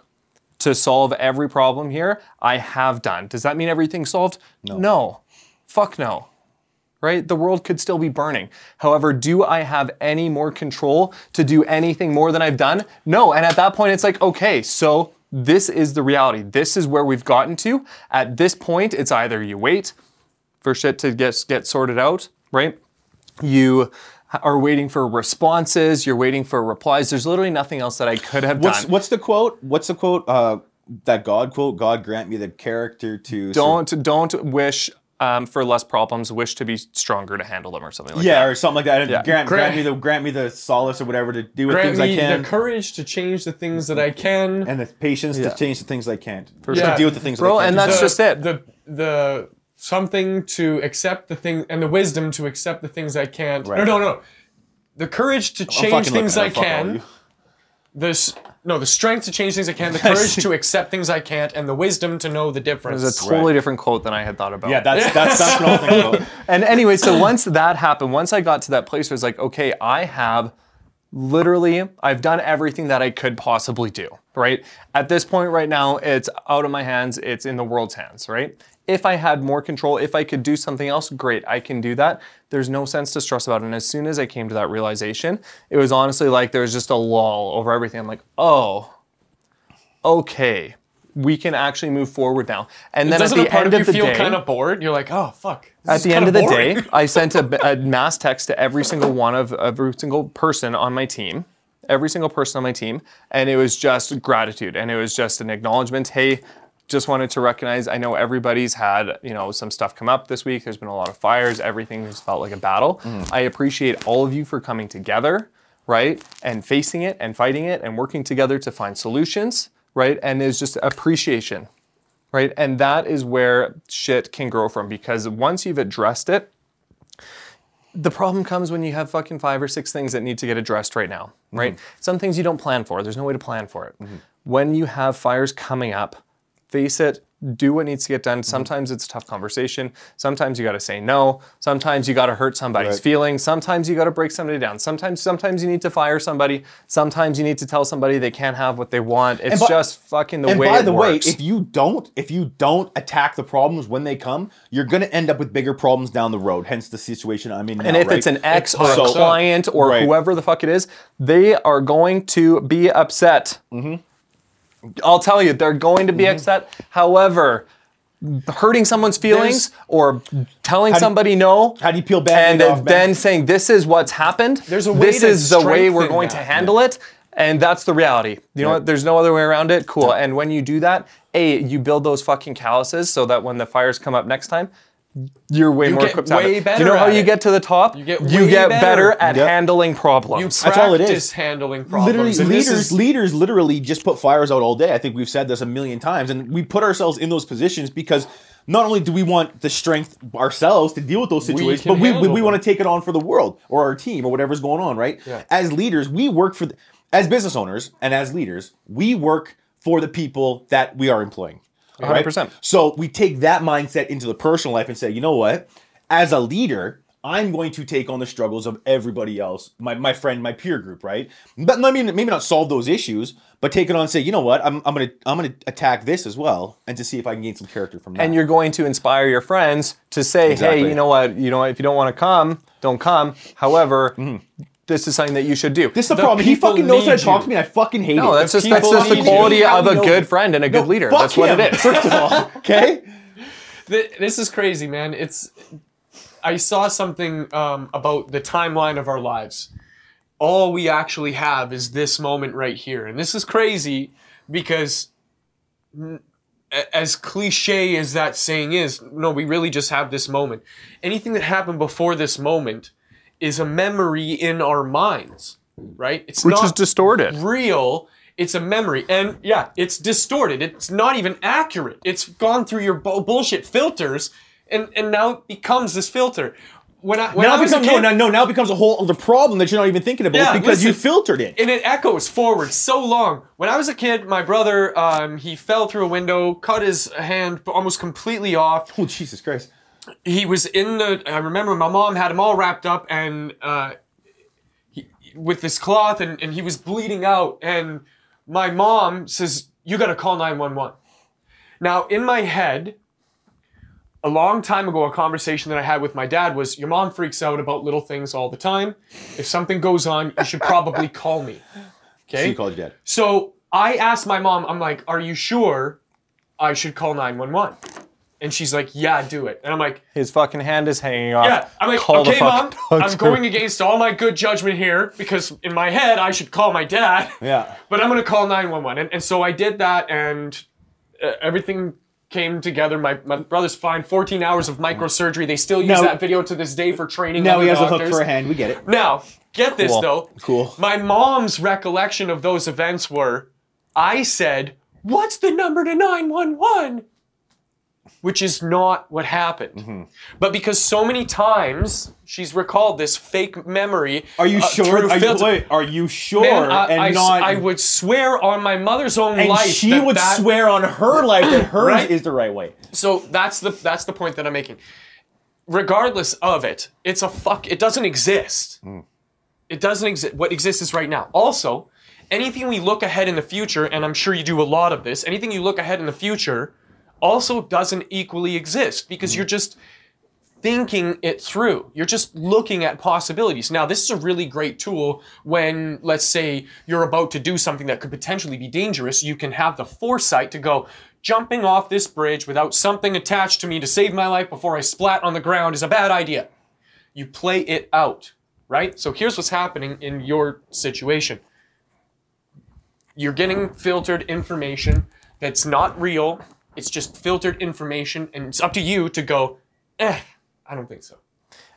to solve every problem here, I have done. Does that mean everything's solved? No. No. Fuck no. Right? The world could still be burning. However, do I have any more control to do anything more than I've done? No. And at that point, it's like, okay, so this is the reality. This is where we've gotten to. At this point, it's either you wait for shit to get, get sorted out, right? You are waiting for responses, you're waiting for replies. There's literally nothing else that I could have What's done. what's the quote? What's the quote? Uh, that God quote. God grant me the character to. don't don't wish um, for less problems. Wish to be stronger to handle them, or something like yeah, that. Yeah, or something like that. Yeah. Grant, grant Grant- me the grant me the solace or whatever to do with Grant things me I can, the courage to change the things that I can. and the patience Yeah. to change the things I can't. For sure. to deal with the things Bro, that I and can't. that's the, just it. The the something to accept the thing and the wisdom to accept the things I can't. Right. No, no, no. The courage to change things I looking at it, fuck all can. you. The no, the strength to change things I can. The <laughs> courage to accept things I can't, and the wisdom to know the difference. It's a totally different quote than I had thought about. Yeah, that's that's that's what I'm thinking. And anyway, so once that happened, once I got to that place where it's like, okay, I have literally, I've done everything that I could possibly do, right? At this point right now, it's out of my hands, it's in the world's hands, right? If I had more control, if I could do something else, great, I can do that. There's no sense to stress about it. And as soon as I came to that realization, it was honestly like there was just a lull over everything. I'm like, oh, okay, we can actually move forward now. And then at the a part end of of you the feel day, kind of bored? You're like, oh fuck. at the end of the day, I sent a, <laughs> a mass text to every single one of every single person on my team, every single person on my team, and it was just gratitude and it was just an acknowledgement. Hey, just wanted to recognize. I know everybody's had you know some stuff come up this week. There's been a lot of fires. Everything has felt like a battle. Mm. I appreciate all of you for coming together, right, and facing it and fighting it and working together to find solutions, right. And there's just appreciation right? And that is where shit can grow from because once you've addressed it, the problem comes when you have fucking five or six things that need to get addressed right now, right? Mm. Some things you don't plan for. There's no way to plan for it. Mm-hmm. When you have fires coming up, face it, do what needs to get done. Sometimes it's a tough conversation. Sometimes you got to say no. Sometimes you got to hurt somebody's Right. feelings. Sometimes you got to break somebody down. Sometimes sometimes you need to fire somebody. Sometimes you need to tell somebody they can't have what they want. It's by- just fucking the and way by it the works. way, if you don't, if you don't attack the problems when they come, you're gonna end up with bigger problems down the road. Hence the situation I'm in now. And if right? it's an ex or So- a client or Right. whoever the fuck it is, they are going to be upset. Mm-hmm. I'll tell you, they're going to be mm-hmm. upset. However, hurting someone's feelings or telling do- somebody no, how do you peel back and then saying this is what's happened. There's a way this to is the way we're going to that. handle it. And that's the reality. You know what? There's no other way around it. Cool. And when you do that, A, you build those fucking calluses so that when the fires come up next time, you're way more equipped. to way better Do you know how you it. get to the top? You get you way get better. better at Yep. handling You problems. practice all it is. handling problems. literally leaders is- leaders literally just put fires out all day. I think we've said this a million times, and we put ourselves in those positions because not only do we want the strength ourselves to deal with those situations, can but we, we, we want to take it on for the world or our team or whatever's going on, right? Yeah. As leaders, we work for the, as business owners and as leaders, we work for the people that we are employing. Right? 100%. So we take that mindset into the personal life and say, you know what? As a leader, I'm going to take on the struggles of everybody else, my, my friend, my peer group, right? But I mean, maybe not solve those issues, but take it on and say, you know what? I'm, I'm gonna I'm gonna attack this as well, and to see if I can gain some character from that. and you're going to inspire your friends to say, Exactly. hey, you know what? You know, if you don't want to come, don't come. However, mm-hmm. This is something that you should do. This is the, the problem. He fucking knows how to talk to me. and I fucking hate him. no, it. that's just that's just the need you. quality of a good friend and a good leader. fuck That's what it is. First of all, <laughs> okay. This is crazy, man. It's I saw something um, about the timeline of our lives. All we actually have is this moment right here, and this is crazy because, n- a- as cliche as that saying is, no, we really just have this moment. Anything that happened before this moment is a memory in our minds, right? It's Which not is distorted. real. It's a memory, and yeah, it's distorted. It's not even accurate. It's gone through your bu- bullshit filters, and and now it becomes this filter. When I when Now I it was a kid, no, no, no. Now it becomes a whole other problem that you're not even thinking about Yeah, because you filtered it. and it echoes forward so long. When I was a kid, my brother um, he fell through a window, cut his hand almost completely off. oh Jesus Christ! He was in the. I remember my mom had him all wrapped up and uh, he, with this cloth, and, and he was bleeding out. And my mom says, "You got to call 911." Now, in my head, a long time ago, a conversation that I had with my dad was, "Your mom freaks out about little things all the time. If something goes on, you should probably call me." So Okay. you called your dad. So I asked my mom, I'm like, are you sure I should call 911? And she's like, yeah, do it. And I'm like, His fucking hand is hanging off. yeah. I'm like, Call the okay, mom, <laughs> fucking I'm going against all my good judgment here because in my head, I should call my dad, <laughs> Yeah. but I'm going to call 911. And, and so I did that and uh, everything came together. My, my brother's fine. 14 hours of microsurgery. They still use Now- that video to this day for training. Now other he has a doctors. hook for a hand. We get it. Now, get this Cool. though. Cool. My mom's recollection of those events were I said, What's the number to 911? Which is not what happened. Mm-hmm. But because so many times she's recalled this fake memory. Are you uh, sure? Are you, wait, are you sure? Man, I, and I- not. I would swear on my mother's own and life. she that would that- swear on her life that hers Right? is the right way. So that's the that's the point that I'm making. Regardless of it, it's a fuck. It doesn't exist. It doesn't exist. What exists is right now. Also, anything we look ahead in the future, and I'm sure you do a lot of this. Anything you look ahead in the future, also doesn't equally exist because you're mm. just thinking it through. You're just looking at possibilities. Now, this is a really great tool when, let's say, you're about to do something that could potentially be dangerous. You can have the foresight to go, jumping off this bridge without something attached to me to save my life before I splat on the ground is a bad idea. You play it out, right? So here's what's happening in your situation you're getting filtered information that's not real. It's just filtered information, and it's up to you to go, eh, I don't think so.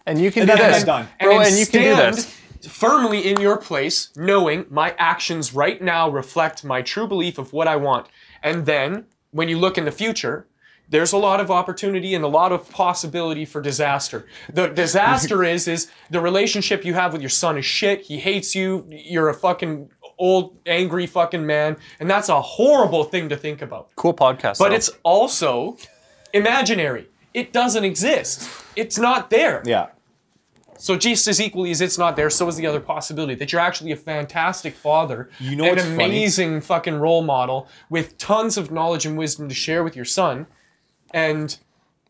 And you can And do this, it's done. bro. then And you can do this. firmly in your place, knowing my actions right now reflect my true belief of what I want. And then when you look in the future, there's a lot of opportunity and a lot of possibility for disaster. The disaster <laughs> is is the relationship you have with your son is shit. He hates you. You're a fucking old angry fucking man, and that's a horrible thing to think about. Cool podcast. But though. it's also imaginary. It doesn't exist. It's not there. Yeah. So just as equally as it's not there, so is the other possibility that you're actually a fantastic father, You know an what's funny? amazing fucking role model with tons of knowledge and wisdom to share with your son, and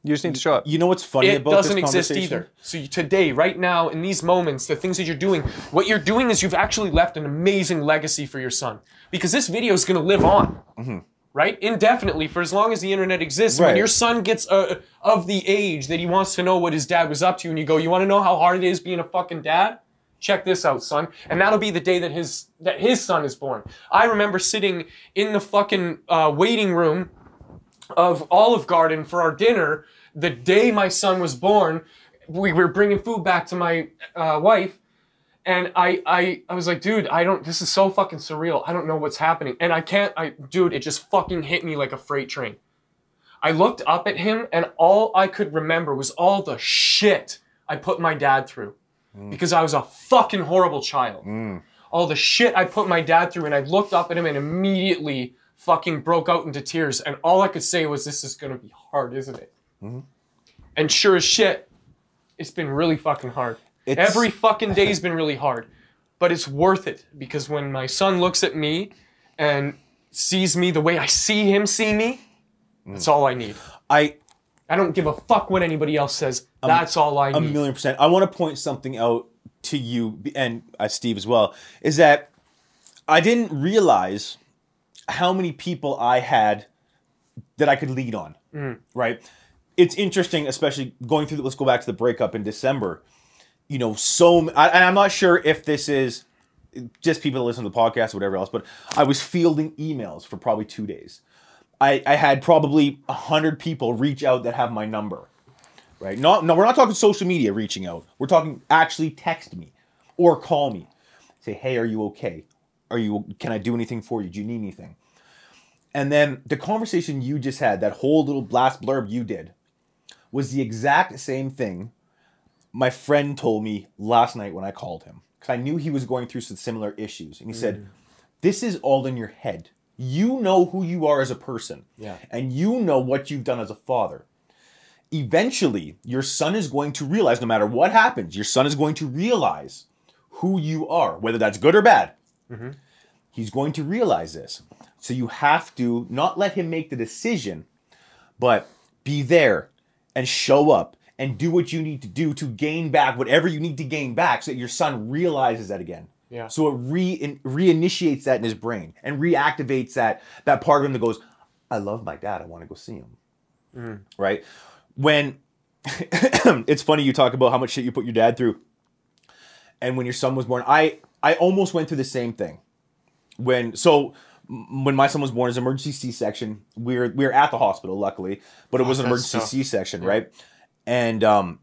you just need to show up. You know what's funny about this? it about doesn't this exist either. So you, today, right now, in these moments, the things that you're doing, what you're doing is you've actually left an amazing legacy for your son because this video is going to live on. Right, indefinitely for as long as the internet exists. When your son gets uh, of the age that he wants to know what his dad was up to, and you go, "You want to know how hard it is being a fucking dad? Check this out, son." And that'll be the day that his that his son is born. I remember sitting in the fucking uh, waiting room of Olive Garden for our dinner the day my son was born. We were bringing food back to my uh, wife, and I, I, I was like, dude, I don't. This is so fucking surreal. I don't know what's happening, and I can't. I, dude, it just fucking hit me like a freight train. I looked up at him, and all I could remember was all the shit I put my dad through, because I was a fucking horrible child. All the shit I put my dad through, and I looked up at him and immediately fucking broke out into tears. And all I could say was, "This is gonna be hard, isn't it?" And sure as shit, it's been really fucking hard. It's- Every fucking day's been really hard, but it's worth it because when my son looks at me and sees me the way I see him see me, that's all I need. I I don't give a fuck what anybody else says. That's all I need. A million percent. I want to point something out to you and uh, Steve as well. Is that I didn't realize how many people I had that I could lead on. Right. It's interesting, especially going through. The, let's go back to the breakup in December. You know, so I, and I'm not sure if this is just people that listen to the podcast or whatever else, but I was fielding emails for probably two days. I, I had probably hundred people reach out that have my number right? Not, no, we're not talking social media reaching out. We're talking actually text me or call me. Say, hey, are you okay? Are you? Can I do anything for you? Do you need anything? And then the conversation you just had, that whole little blast blurb you did, was the exact same thing my friend told me last night when I called him because I knew he was going through some similar issues, and he said, mm. "This is all in your head. You know who you are as a person, Yeah. and you know what you've done as a father." eventually your son is going to realize no matter what happens your son is going to realize who you are whether that's good or bad Mm-hmm. he's going to realize this. So you have to not let him make the decision but be there and show up and do what you need to do to gain back whatever you need to gain back so that your son realizes that again. Yeah. so it re reinitiates that in his brain and reactivates that that part of him that goes i love my dad. I want to go see him. Mm-hmm. Right? When <coughs> it's funny you talk about how much shit you put your dad through. And when your son was born i i almost went through the same thing. When so when my son was born it was an emergency c-section. We were we were at the hospital luckily but it was an Oh, emergency tough. c-section right? And um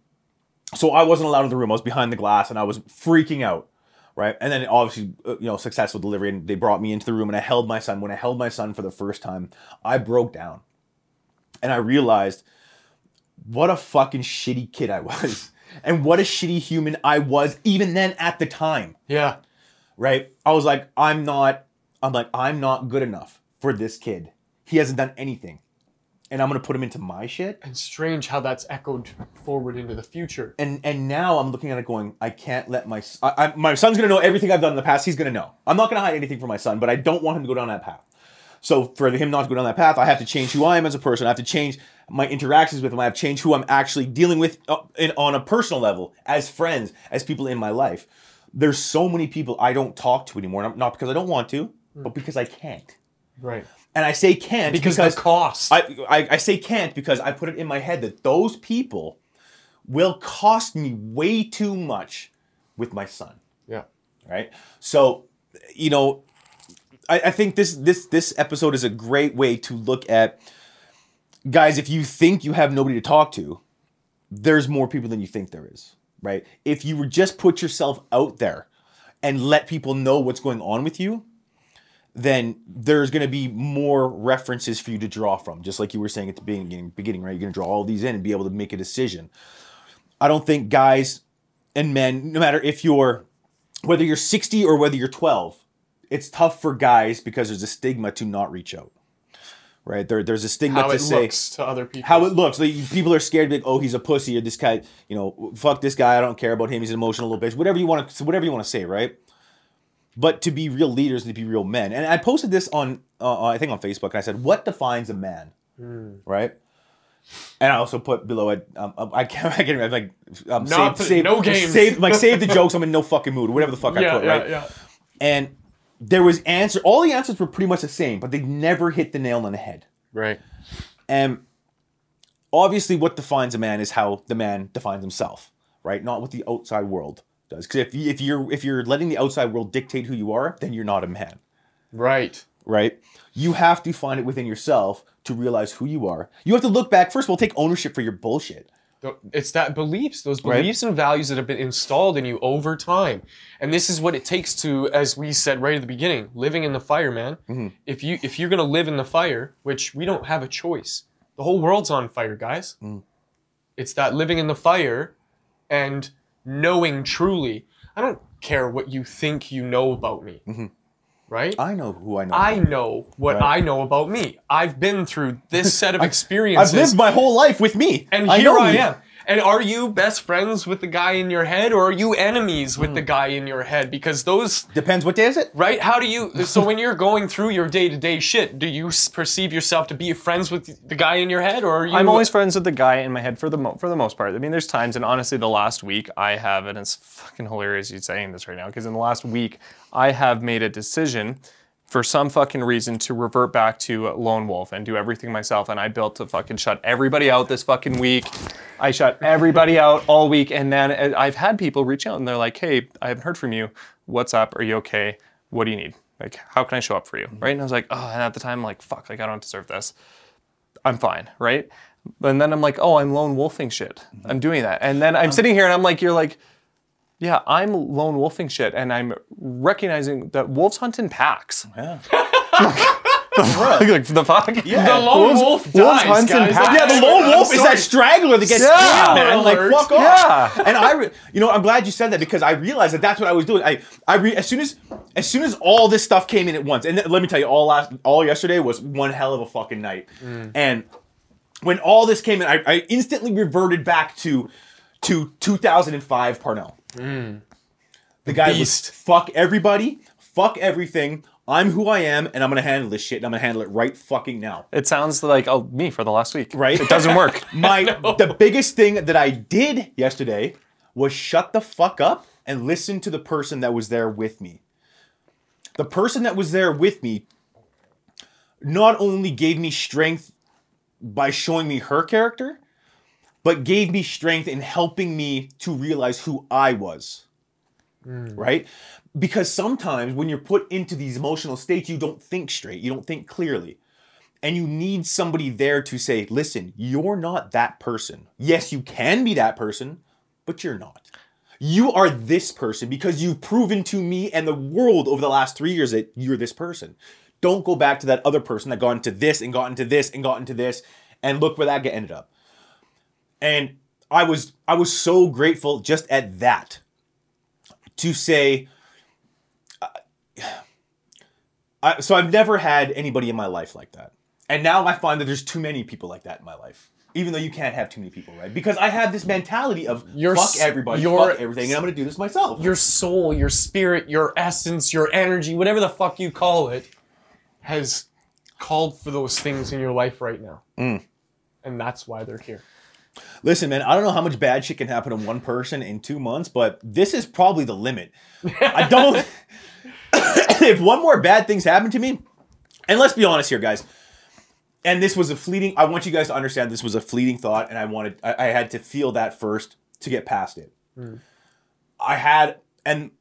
so i wasn't allowed in the room. I was behind the glass and i was freaking out right? And then obviously uh, you know successful delivery and they brought me into the room and i held my son. When i held my son for the first time i broke down. And i realized what a fucking shitty kid I <laughs> was. And what a shitty human I was even then at the time, yeah. right? I was like, I'm not, I'm like, I'm not good enough for this kid. He hasn't done anything. And I'm gonna put him into my shit. And strange how that's echoed forward into the future. And and now I'm looking at it going, I can't let my I, I- my son's gonna know everything I've done in the past. He's gonna know. I'm not gonna hide anything from my son, but I don't want him to go down that path. So for him not to go down that path, I have to change who I am as a person. I have to change my interactions with him. I have to change who I'm actually dealing with uh, in, on a personal level, as friends, as people in my life. There's so many people I don't talk to anymore, not- not because I don't want to, but because I can't. Right. And I say can't Because, because the cost. I, I, I say can't because I put it in my head that those people will cost me way too much with my son yeah. right? So, you know, I, I think this this this episode is a great way to look at guys. If you think you have nobody to talk to, there's more people than you think there is, right? If you would just put yourself out there and let people know what's going on with you, then there's going to be more references for you to draw from. Just like you were saying at the beginning, beginning, right? You're going to draw all these in and be able to make a decision. I don't think guys and men, no matter if you're whether you're 60 or whether you're 12, it's tough for guys because there's a stigma to not reach out. Right? There, there's a stigma How to it say looks to other people. how it looks. Like people are scared to be like, oh, he's a pussy or this guy, you know, fuck this guy. I don't care about him. He's an emotional little bitch. Whatever you want to, whatever you want to say, right? But to be real leaders and to be real men. And I posted this on, uh, I think on Facebook, and I said, what defines a man? Right? And I also put below it, um, um, I can't, <laughs> I can't remember, like, um, save, the- save, no games. Save, like, save the <laughs> jokes. I'm in no fucking mood. Whatever the fuck I yeah, put, yeah, right? yeah. And there was answer. All the answers were pretty much the same, but they never hit the nail on the head. Right. And obviously, what defines a man is how the man defines himself, right? Not what the outside world does. Because if you, if you're if you're letting the outside world dictate who you are, then you're not a man, Right. right? You have to find it within yourself to realize who you are. You have to look back. First of all, take ownership for your bullshit. It's that beliefs, those Right. beliefs and values that have been installed in you over time. And this is what it takes to, as we said right at the beginning, living in the fire, man. Mm-hmm. If you if you're gonna live in the fire, which we don't have a choice. The whole world's on fire, guys. Mm. It's that living in the fire and knowing truly. I don't care what you think you know about me. Right? I know who I know. I know what Right. I know about me. I've been through this <laughs> set of experiences. I've lived my whole life with me, And I here I am. And are you best friends with the guy in your head or are you enemies with the Hmm. guy in your head? Because those, Depends what day is it. right? How do you, <laughs> so when you're going through your day to day shit, do you perceive yourself to be friends with the guy in your head or are you? I'm always friends with the guy in my head for the mo- for the most part. I mean, there's times, and honestly, the last week I have, and it's fucking hilarious you saying this right now, because in the last week I have made a decision for some fucking reason to revert back to lone wolf and do everything myself. And I built to fucking shut everybody out this fucking week. I shut everybody out all week, and then uh, I've had people reach out and they're like, "Hey, I haven't heard from you. What's up? Are you okay? What do you need? Like, how can I show up for you?" Right? And I was like, "Oh," and at the time, I'm like, "Fuck, like I don't deserve this." I'm fine, right? And then I'm like, oh, I'm lone wolfing shit. I'm doing that. And then I'm sitting here and I'm like, you're like, yeah, I'm lone wolfing shit. And I'm recognizing that wolves hunt in packs. Yeah. <laughs> like, the fuck? Yeah. the lone Wolves- wolf wolves dies, hunt in guys. packs. Yeah, the lone wolf is that straggler that gets Yeah. killed, man. Like, fuck off. Yeah. And I, re- you know, I'm glad you said that because I realized that that's what I was doing. I, I re- as soon as, as soon as all this stuff came in at once, and th- let me tell you, all last, all yesterday was one hell of a fucking night. Mm. And when all this came in, I, I instantly reverted back to, to 2005 Parnell. The guy Beast. was fuck everybody, fuck everything. I'm who I am, and I'm gonna handle this shit, and I'm gonna handle it right fucking now. It sounds like oh, me for the last week. Right? It doesn't work. <laughs> My <laughs> the biggest thing that I did yesterday was shut the fuck up and listen to the person that was there with me. The person that was there with me not only gave me strength by showing me her character, but gave me strength in helping me to realize who I was. Hmm. Right? Because sometimes when you're put into these emotional states, you don't think straight, you don't think clearly and you need somebody there to say, listen, you're not that person. Yes, you can be that person, but you're not. You are this person because you've proven to me and the world over the last three years that you're this person. Don't go back to that other person that got into this and got into this and got into this, and look where that get ended up. And I was I was so grateful just at that to say, I, so I've never had anybody in my life like that. And now I find that there's too many people like that in my life. Even though you can't have too many people, right? Because I have this mentality of Your fuck everybody, your- fuck everything, and I'm gonna do this myself. your soul, your spirit, your essence, your energy, whatever the fuck you call it, has called for those things in your life right now. Mm. And that's why they're here. Listen, man, I don't know how much bad shit can happen to one person in two months, but this is probably the limit. I don't. <laughs> <coughs> if one more bad things happen to me, and let's be honest here, guys, and this was a fleeting. I want you guys to understand this was a fleeting thought, and I wanted, I, I had to feel that first to get past it. Hmm. I had, and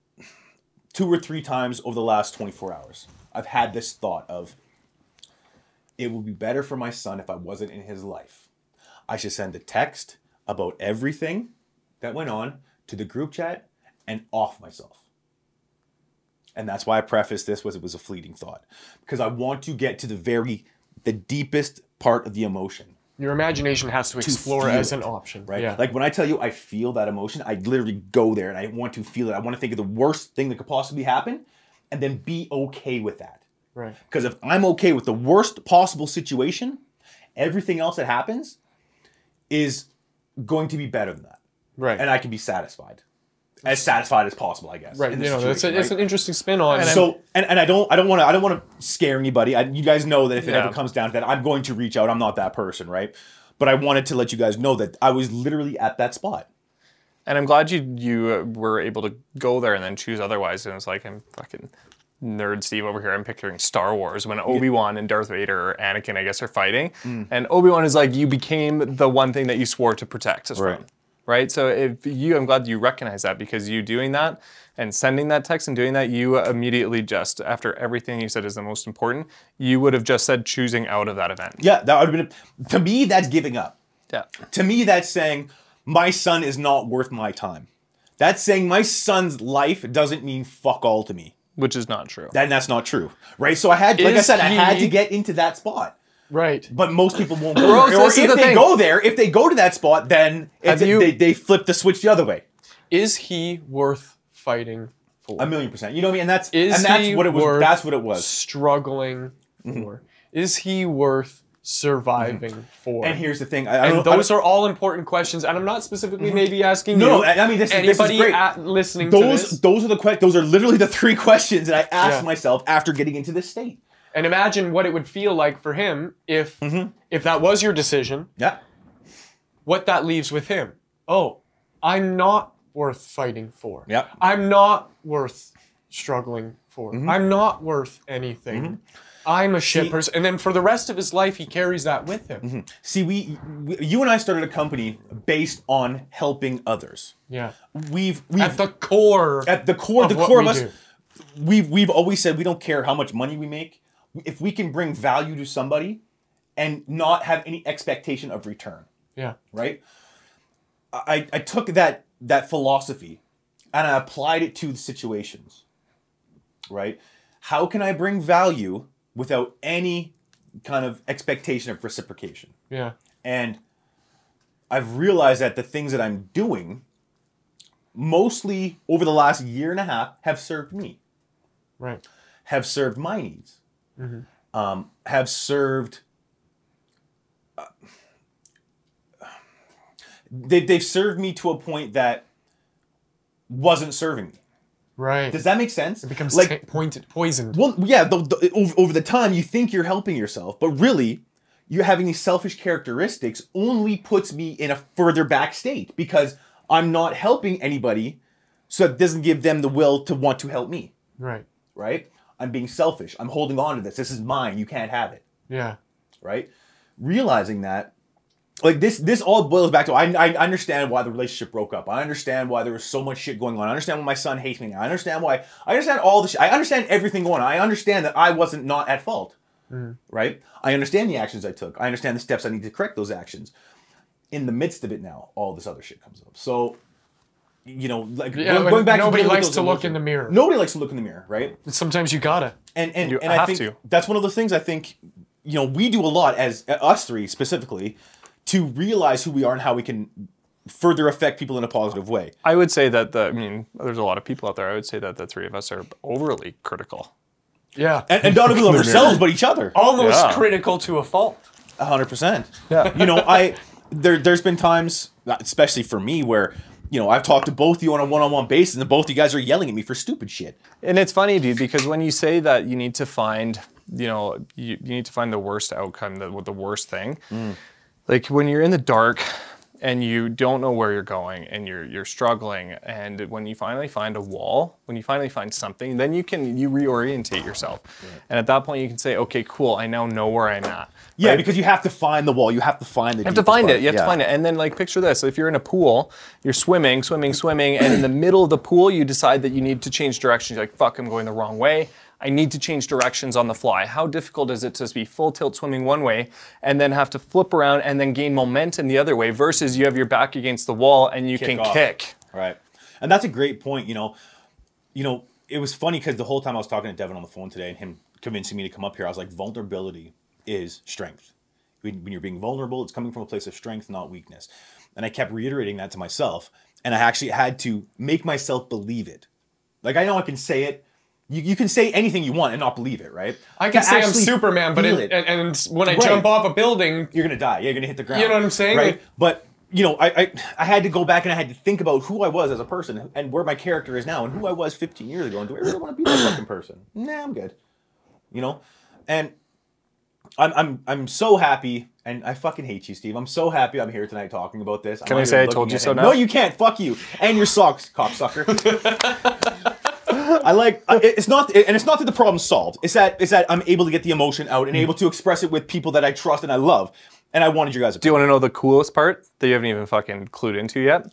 two or three times over the last 24 hours, I've had this thought of, it would be better for my son if I wasn't in his life. I should send a text about everything that went on to the group chat and off myself. And that's why I prefaced this was it was a fleeting thought because I want to get to the very the deepest part of the emotion, Your imagination has to explore feel as it, an option. right? Yeah. Like when I tell you I feel that emotion, I literally go there and I want to feel it. I want to think of the worst thing that could possibly happen and then be okay with that. right. Because if I'm okay with the worst possible situation, everything else that happens is going to be better than that. Right. And I can be satisfied. As satisfied as possible, I guess. right. You know, it's, a, situation, it's an interesting spin on it. so and, and I don't I don't want to I don't want to scare anybody. I, you guys know that if it Yeah. ever comes down to that, I'm going to reach out. I'm not that person, right? But I wanted to let you guys know that I was literally at that spot. And I'm glad you you uh, were able to go there and then choose otherwise. And it's like I'm fucking nerd Steve over here. I'm picturing Star Wars when Obi Wan and Darth Vader or Anakin, I guess, are fighting, Mm. and Obi Wan is like, you became the one thing that you swore to protect us Right. from. Right. So if you, I'm glad you recognize that because you doing that and sending that text and doing that, you immediately just after everything you said is the most important, you would have just said choosing out of that event. Yeah, that would have been to me. That's giving up. Yeah. To me, that's saying my son is not worth my time. That's saying my son's life doesn't mean fuck all to me. Which is not true. Then that's not true, right? So I had, like I Is said, I had to get into that spot. right. But most people won't <clears throat> go Rose, there. Or if the they thing. go there, if they go to that spot, then it's Have you- they, they flip the switch the other way. Is he worth fighting for? A million percent. You know what I mean? And that's Is and that's he what it was. worth That's what it was. struggling Mm-hmm. for? Is he worth surviving for? And here's the thing. I, I And don't, I those are all important questions, and I'm not specifically maybe asking No, you. no, I- mean, this is- this is anybody great. at, listening to those this. those are the que- those are literally the three <laughs> questions that I asked Yeah. myself after getting into this state. And imagine what it would feel like for him if Mm-hmm. if that was your decision. Yeah. What that leaves with him. Oh, I'm not worth fighting for. Yeah. I'm not worth struggling for. Mm-hmm. I'm not worth anything. I'm a shit See- person. And then for the rest of his life, he carries that with him. Mm-hmm. See, we, we you and I started a company based on helping others. Yeah. We've we've At the core. at the core, of the core of we us, do. we've we've always said we don't care how much money we make, if we can bring value to somebody, and not have any expectation of return. yeah. Right. I I took that that philosophy, and I applied it to the situations. Right. How can I bring value without any kind of expectation of reciprocation? Yeah. And I've realized that the things that I'm doing, mostly over the last year and a half, have served me, Right. have served my needs, um, have served. uh, they, they've served me to a point that wasn't serving me. Right. Does that make sense? it becomes like ta- pointed, poisoned. well, yeah, the, the, over, over the time you think you're helping yourself, but really, you're having these selfish characteristics only puts me in a further back state because I'm not helping anybody, so it doesn't give them the will to want to help me, Right. right? I'm being selfish. I'm holding on to this. This is mine. You can't have it, Yeah. right? Realizing that, like this, this all boils back to I, I understand why the relationship broke up. I understand why there was so much shit going on. I understand why my son hates me now. I understand why. I understand all the shit. I understand everything going on. I understand that I wasn't not at fault, mm-hmm. right? I understand the actions I took. I understand the steps I need to correct those actions. In the midst of it now, all this other shit comes up. So, you know, like Yeah, going, back nobody to likes to look emotions. in the mirror. Nobody likes to look in the mirror, right? Sometimes you gotta. and and, You and I have think to. that's one of the things I think you know we do a lot as us three specifically to realize who we are and how we can further affect people in a positive way. I would say that the, I mean, there's a lot of people out there. I would say that the three of us are overly critical. Yeah. And, and not only of ourselves but each other. Almost Yeah. critical to a fault. A hundred percent. Yeah. You know, I there there's been times, especially for me, where you know I've talked to both of you on a one-on-one basis, and both you guys are yelling at me for stupid shit. And it's funny, dude, because when you say that you need to find you know, you, you need to find the worst outcome, the, the worst thing. Mm. Like when you're in the dark and you don't know where you're going and you're you're struggling and when you finally find a wall, when you finally find something, then you can you reorientate yourself. And at that point you can say, okay, cool, I now know where I'm at. Yeah, Right? because you have to find the wall. You have to find the. You have to find it. You have to find it. And then like picture this. If you're in a pool, you're swimming, swimming, swimming, and in the middle of the pool you decide that you need to change directions. You're like, fuck, I'm going the wrong way. I need to change directions on the fly. How difficult is it to be full tilt swimming one way and then have to flip around and then gain momentum the other way versus you have your back against the wall and you can off. kick. Right. And that's a great point. You know, you know, it was funny because the whole time I was talking to Devin on the phone today and him convincing me to come up here, I was like, vulnerability is strength. When, when you're being vulnerable, it's coming from a place of strength, not weakness. And I kept reiterating that to myself. And I actually had to make myself believe it. Like, I know I can say it. You, you can say anything you want and not believe it, right? I can To say I'm Superman, but feel it, and, and when I Right. jump off a building, you're gonna die. Yeah, you're gonna hit the ground. You know what I'm saying? Right. Like- but you know, I, I I had to go back and I had to think about who I was as a person and where my character is now and who I was 15 years ago. And do I really want to be that fucking person? Nah, I'm good. You know, and I'm I'm I'm so happy. And I fucking hate you, Steve. I'm so happy I'm here tonight talking about this. I'm Can I say I told looking you so him. now? No, you can't. Fuck you and your socks, cocksucker. <laughs> I like it's not and it's not that the problem's solved. It's that it's that I'm able to get the emotion out and mm-hmm. able to express it with people that I trust and I love. And I wanted you guys to Do you want to know the coolest part that you haven't even fucking clued into yet?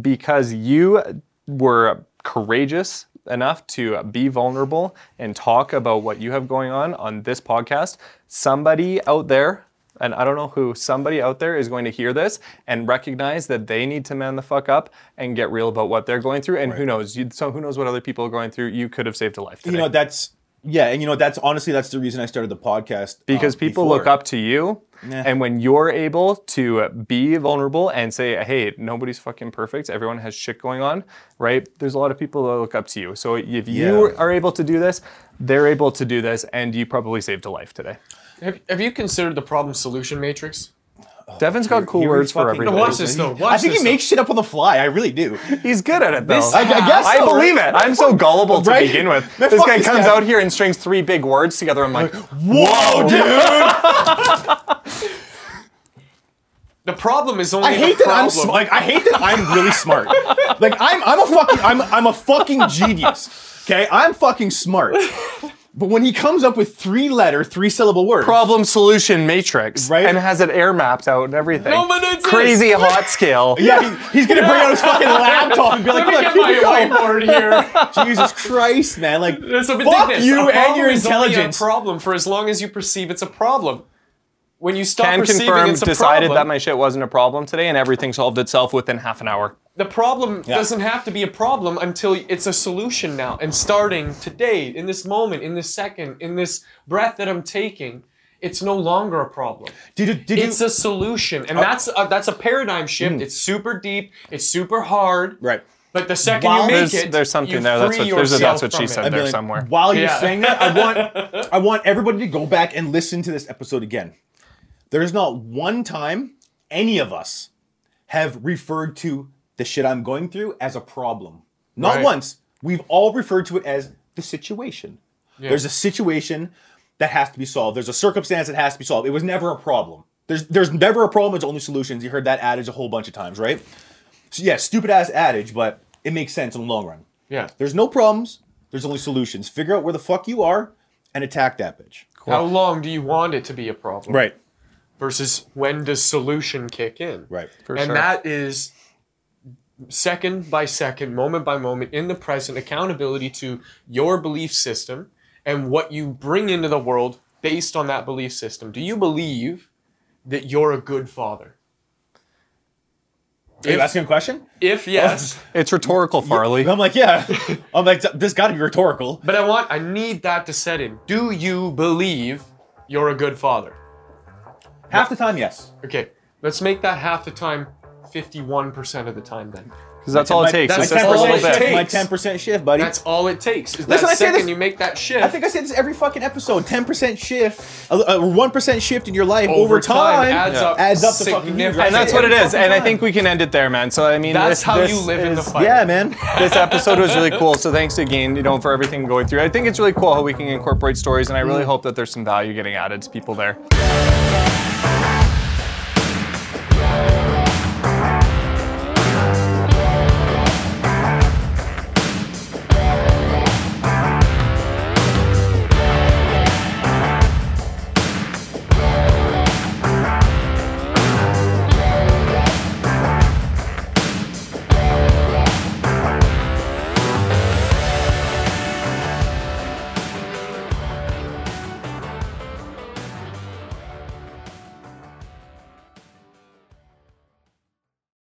Because you were courageous enough to be vulnerable and talk about what you have going on on this podcast. Somebody out there, and I don't know who, somebody out there is going to hear this and recognize that they need to man the fuck up and get real about what they're going through. And who knows? You, so who knows what other people are going through? You could have saved a life today. you know that's yeah and you know that's honestly that's the reason i started the podcast because um, people before. look up to you Nah. and when you're able to be vulnerable and say hey nobody's fucking perfect everyone has shit going on right there's a lot of people that look up to you so if you Yeah. are able to do this they're able to do this and you probably saved a life today have, have you considered the problem solution matrix? Oh, devin's got cool Here words for fucking everything Watch this, though. Watch i think this, he makes shit up on the fly i really do he's good at it though This- I, I guess I so, believe right? it. I'm so gullible to Right? begin with. Man, This guy this comes guy. out here and strings three big words together. I'm like, whoa dude <laughs> The problem is only i hate the that i'm problem. sm- like i hate that i'm really smart like i'm i'm a fucking i'm i'm a fucking genius okay i'm fucking smart but when he comes up with three letter three syllable words problem solution matrix, Right? And has it air mapped out and everything. No, but it's crazy hot scale. <laughs> yeah he- he's gonna bring out his fucking <laughs> laptop and be like Let me look get here my you go whiteboard here. <laughs> jesus christ man like It's a fuck ridiculous. you a and your is only intelligence a problem for as long as you perceive it's a problem. When you stop Can perceiving confirm it's a decided problem, that my shit wasn't a problem today and everything solved itself within half an hour. The problem Yeah. doesn't have to be a problem until it's a solution now. And starting today, in this moment, in this second, in this breath that I'm taking, it's no longer a problem. did, you- did It's you a solution, and oh. that's a, that's a paradigm shift. Mm. It's super deep. It's super hard. right But the second While you make There's, it, there's something you there. That's what, there's a, that's what she said it. there Like, somewhere. While you're Yeah. saying that, I want <laughs> I want everybody to go back and listen to this episode again. There's not one time any of us have referred to the shit I'm going through as a problem. Not Right. once. We've all referred to it as the situation. There's a situation that has to be solved. There's a circumstance that has to be solved. It was never a problem. There's there's never a problem. It's only solutions. You heard that adage a whole bunch of times, right? So yeah, stupid ass adage, but it makes sense in the long run. Yeah. There's no problems. There's only solutions. Figure out where the fuck you are and attack that bitch. How long do you want it to be a problem? Right. Versus when does solution kick in? Right. For and sure. that is second by second, moment by moment, in the present, accountability to your belief system and what you bring into the world based on that belief system. Do you believe that you're a good father? Are you asking a question? If yes, It's rhetorical, Farley. I'm like, yeah. I'm like, this got to be rhetorical. but I want, I need that to set in. Do you believe you're a good father? Half the time, yes. Okay, let's make that half the time 51% of the time then. because that's all it takes. that's It's just a all it takes. My ten percent shift, buddy. That's all it takes. Is Listen, I that say second this- you make that shift. I think I say this every fucking episode. Ten percent shift, a one percent shift in your life over, Over time time, adds up adds up to fucking huge. significantly. right? and that's what it is. And I think we can end it there, man. So I mean, That's this, how this you live in the is- fight. Yeah, man. <laughs> this episode was really cool. So thanks again, you know, for everything going through. I think it's really cool how we can incorporate stories, and I really mm. hope that there's some value getting added to people there.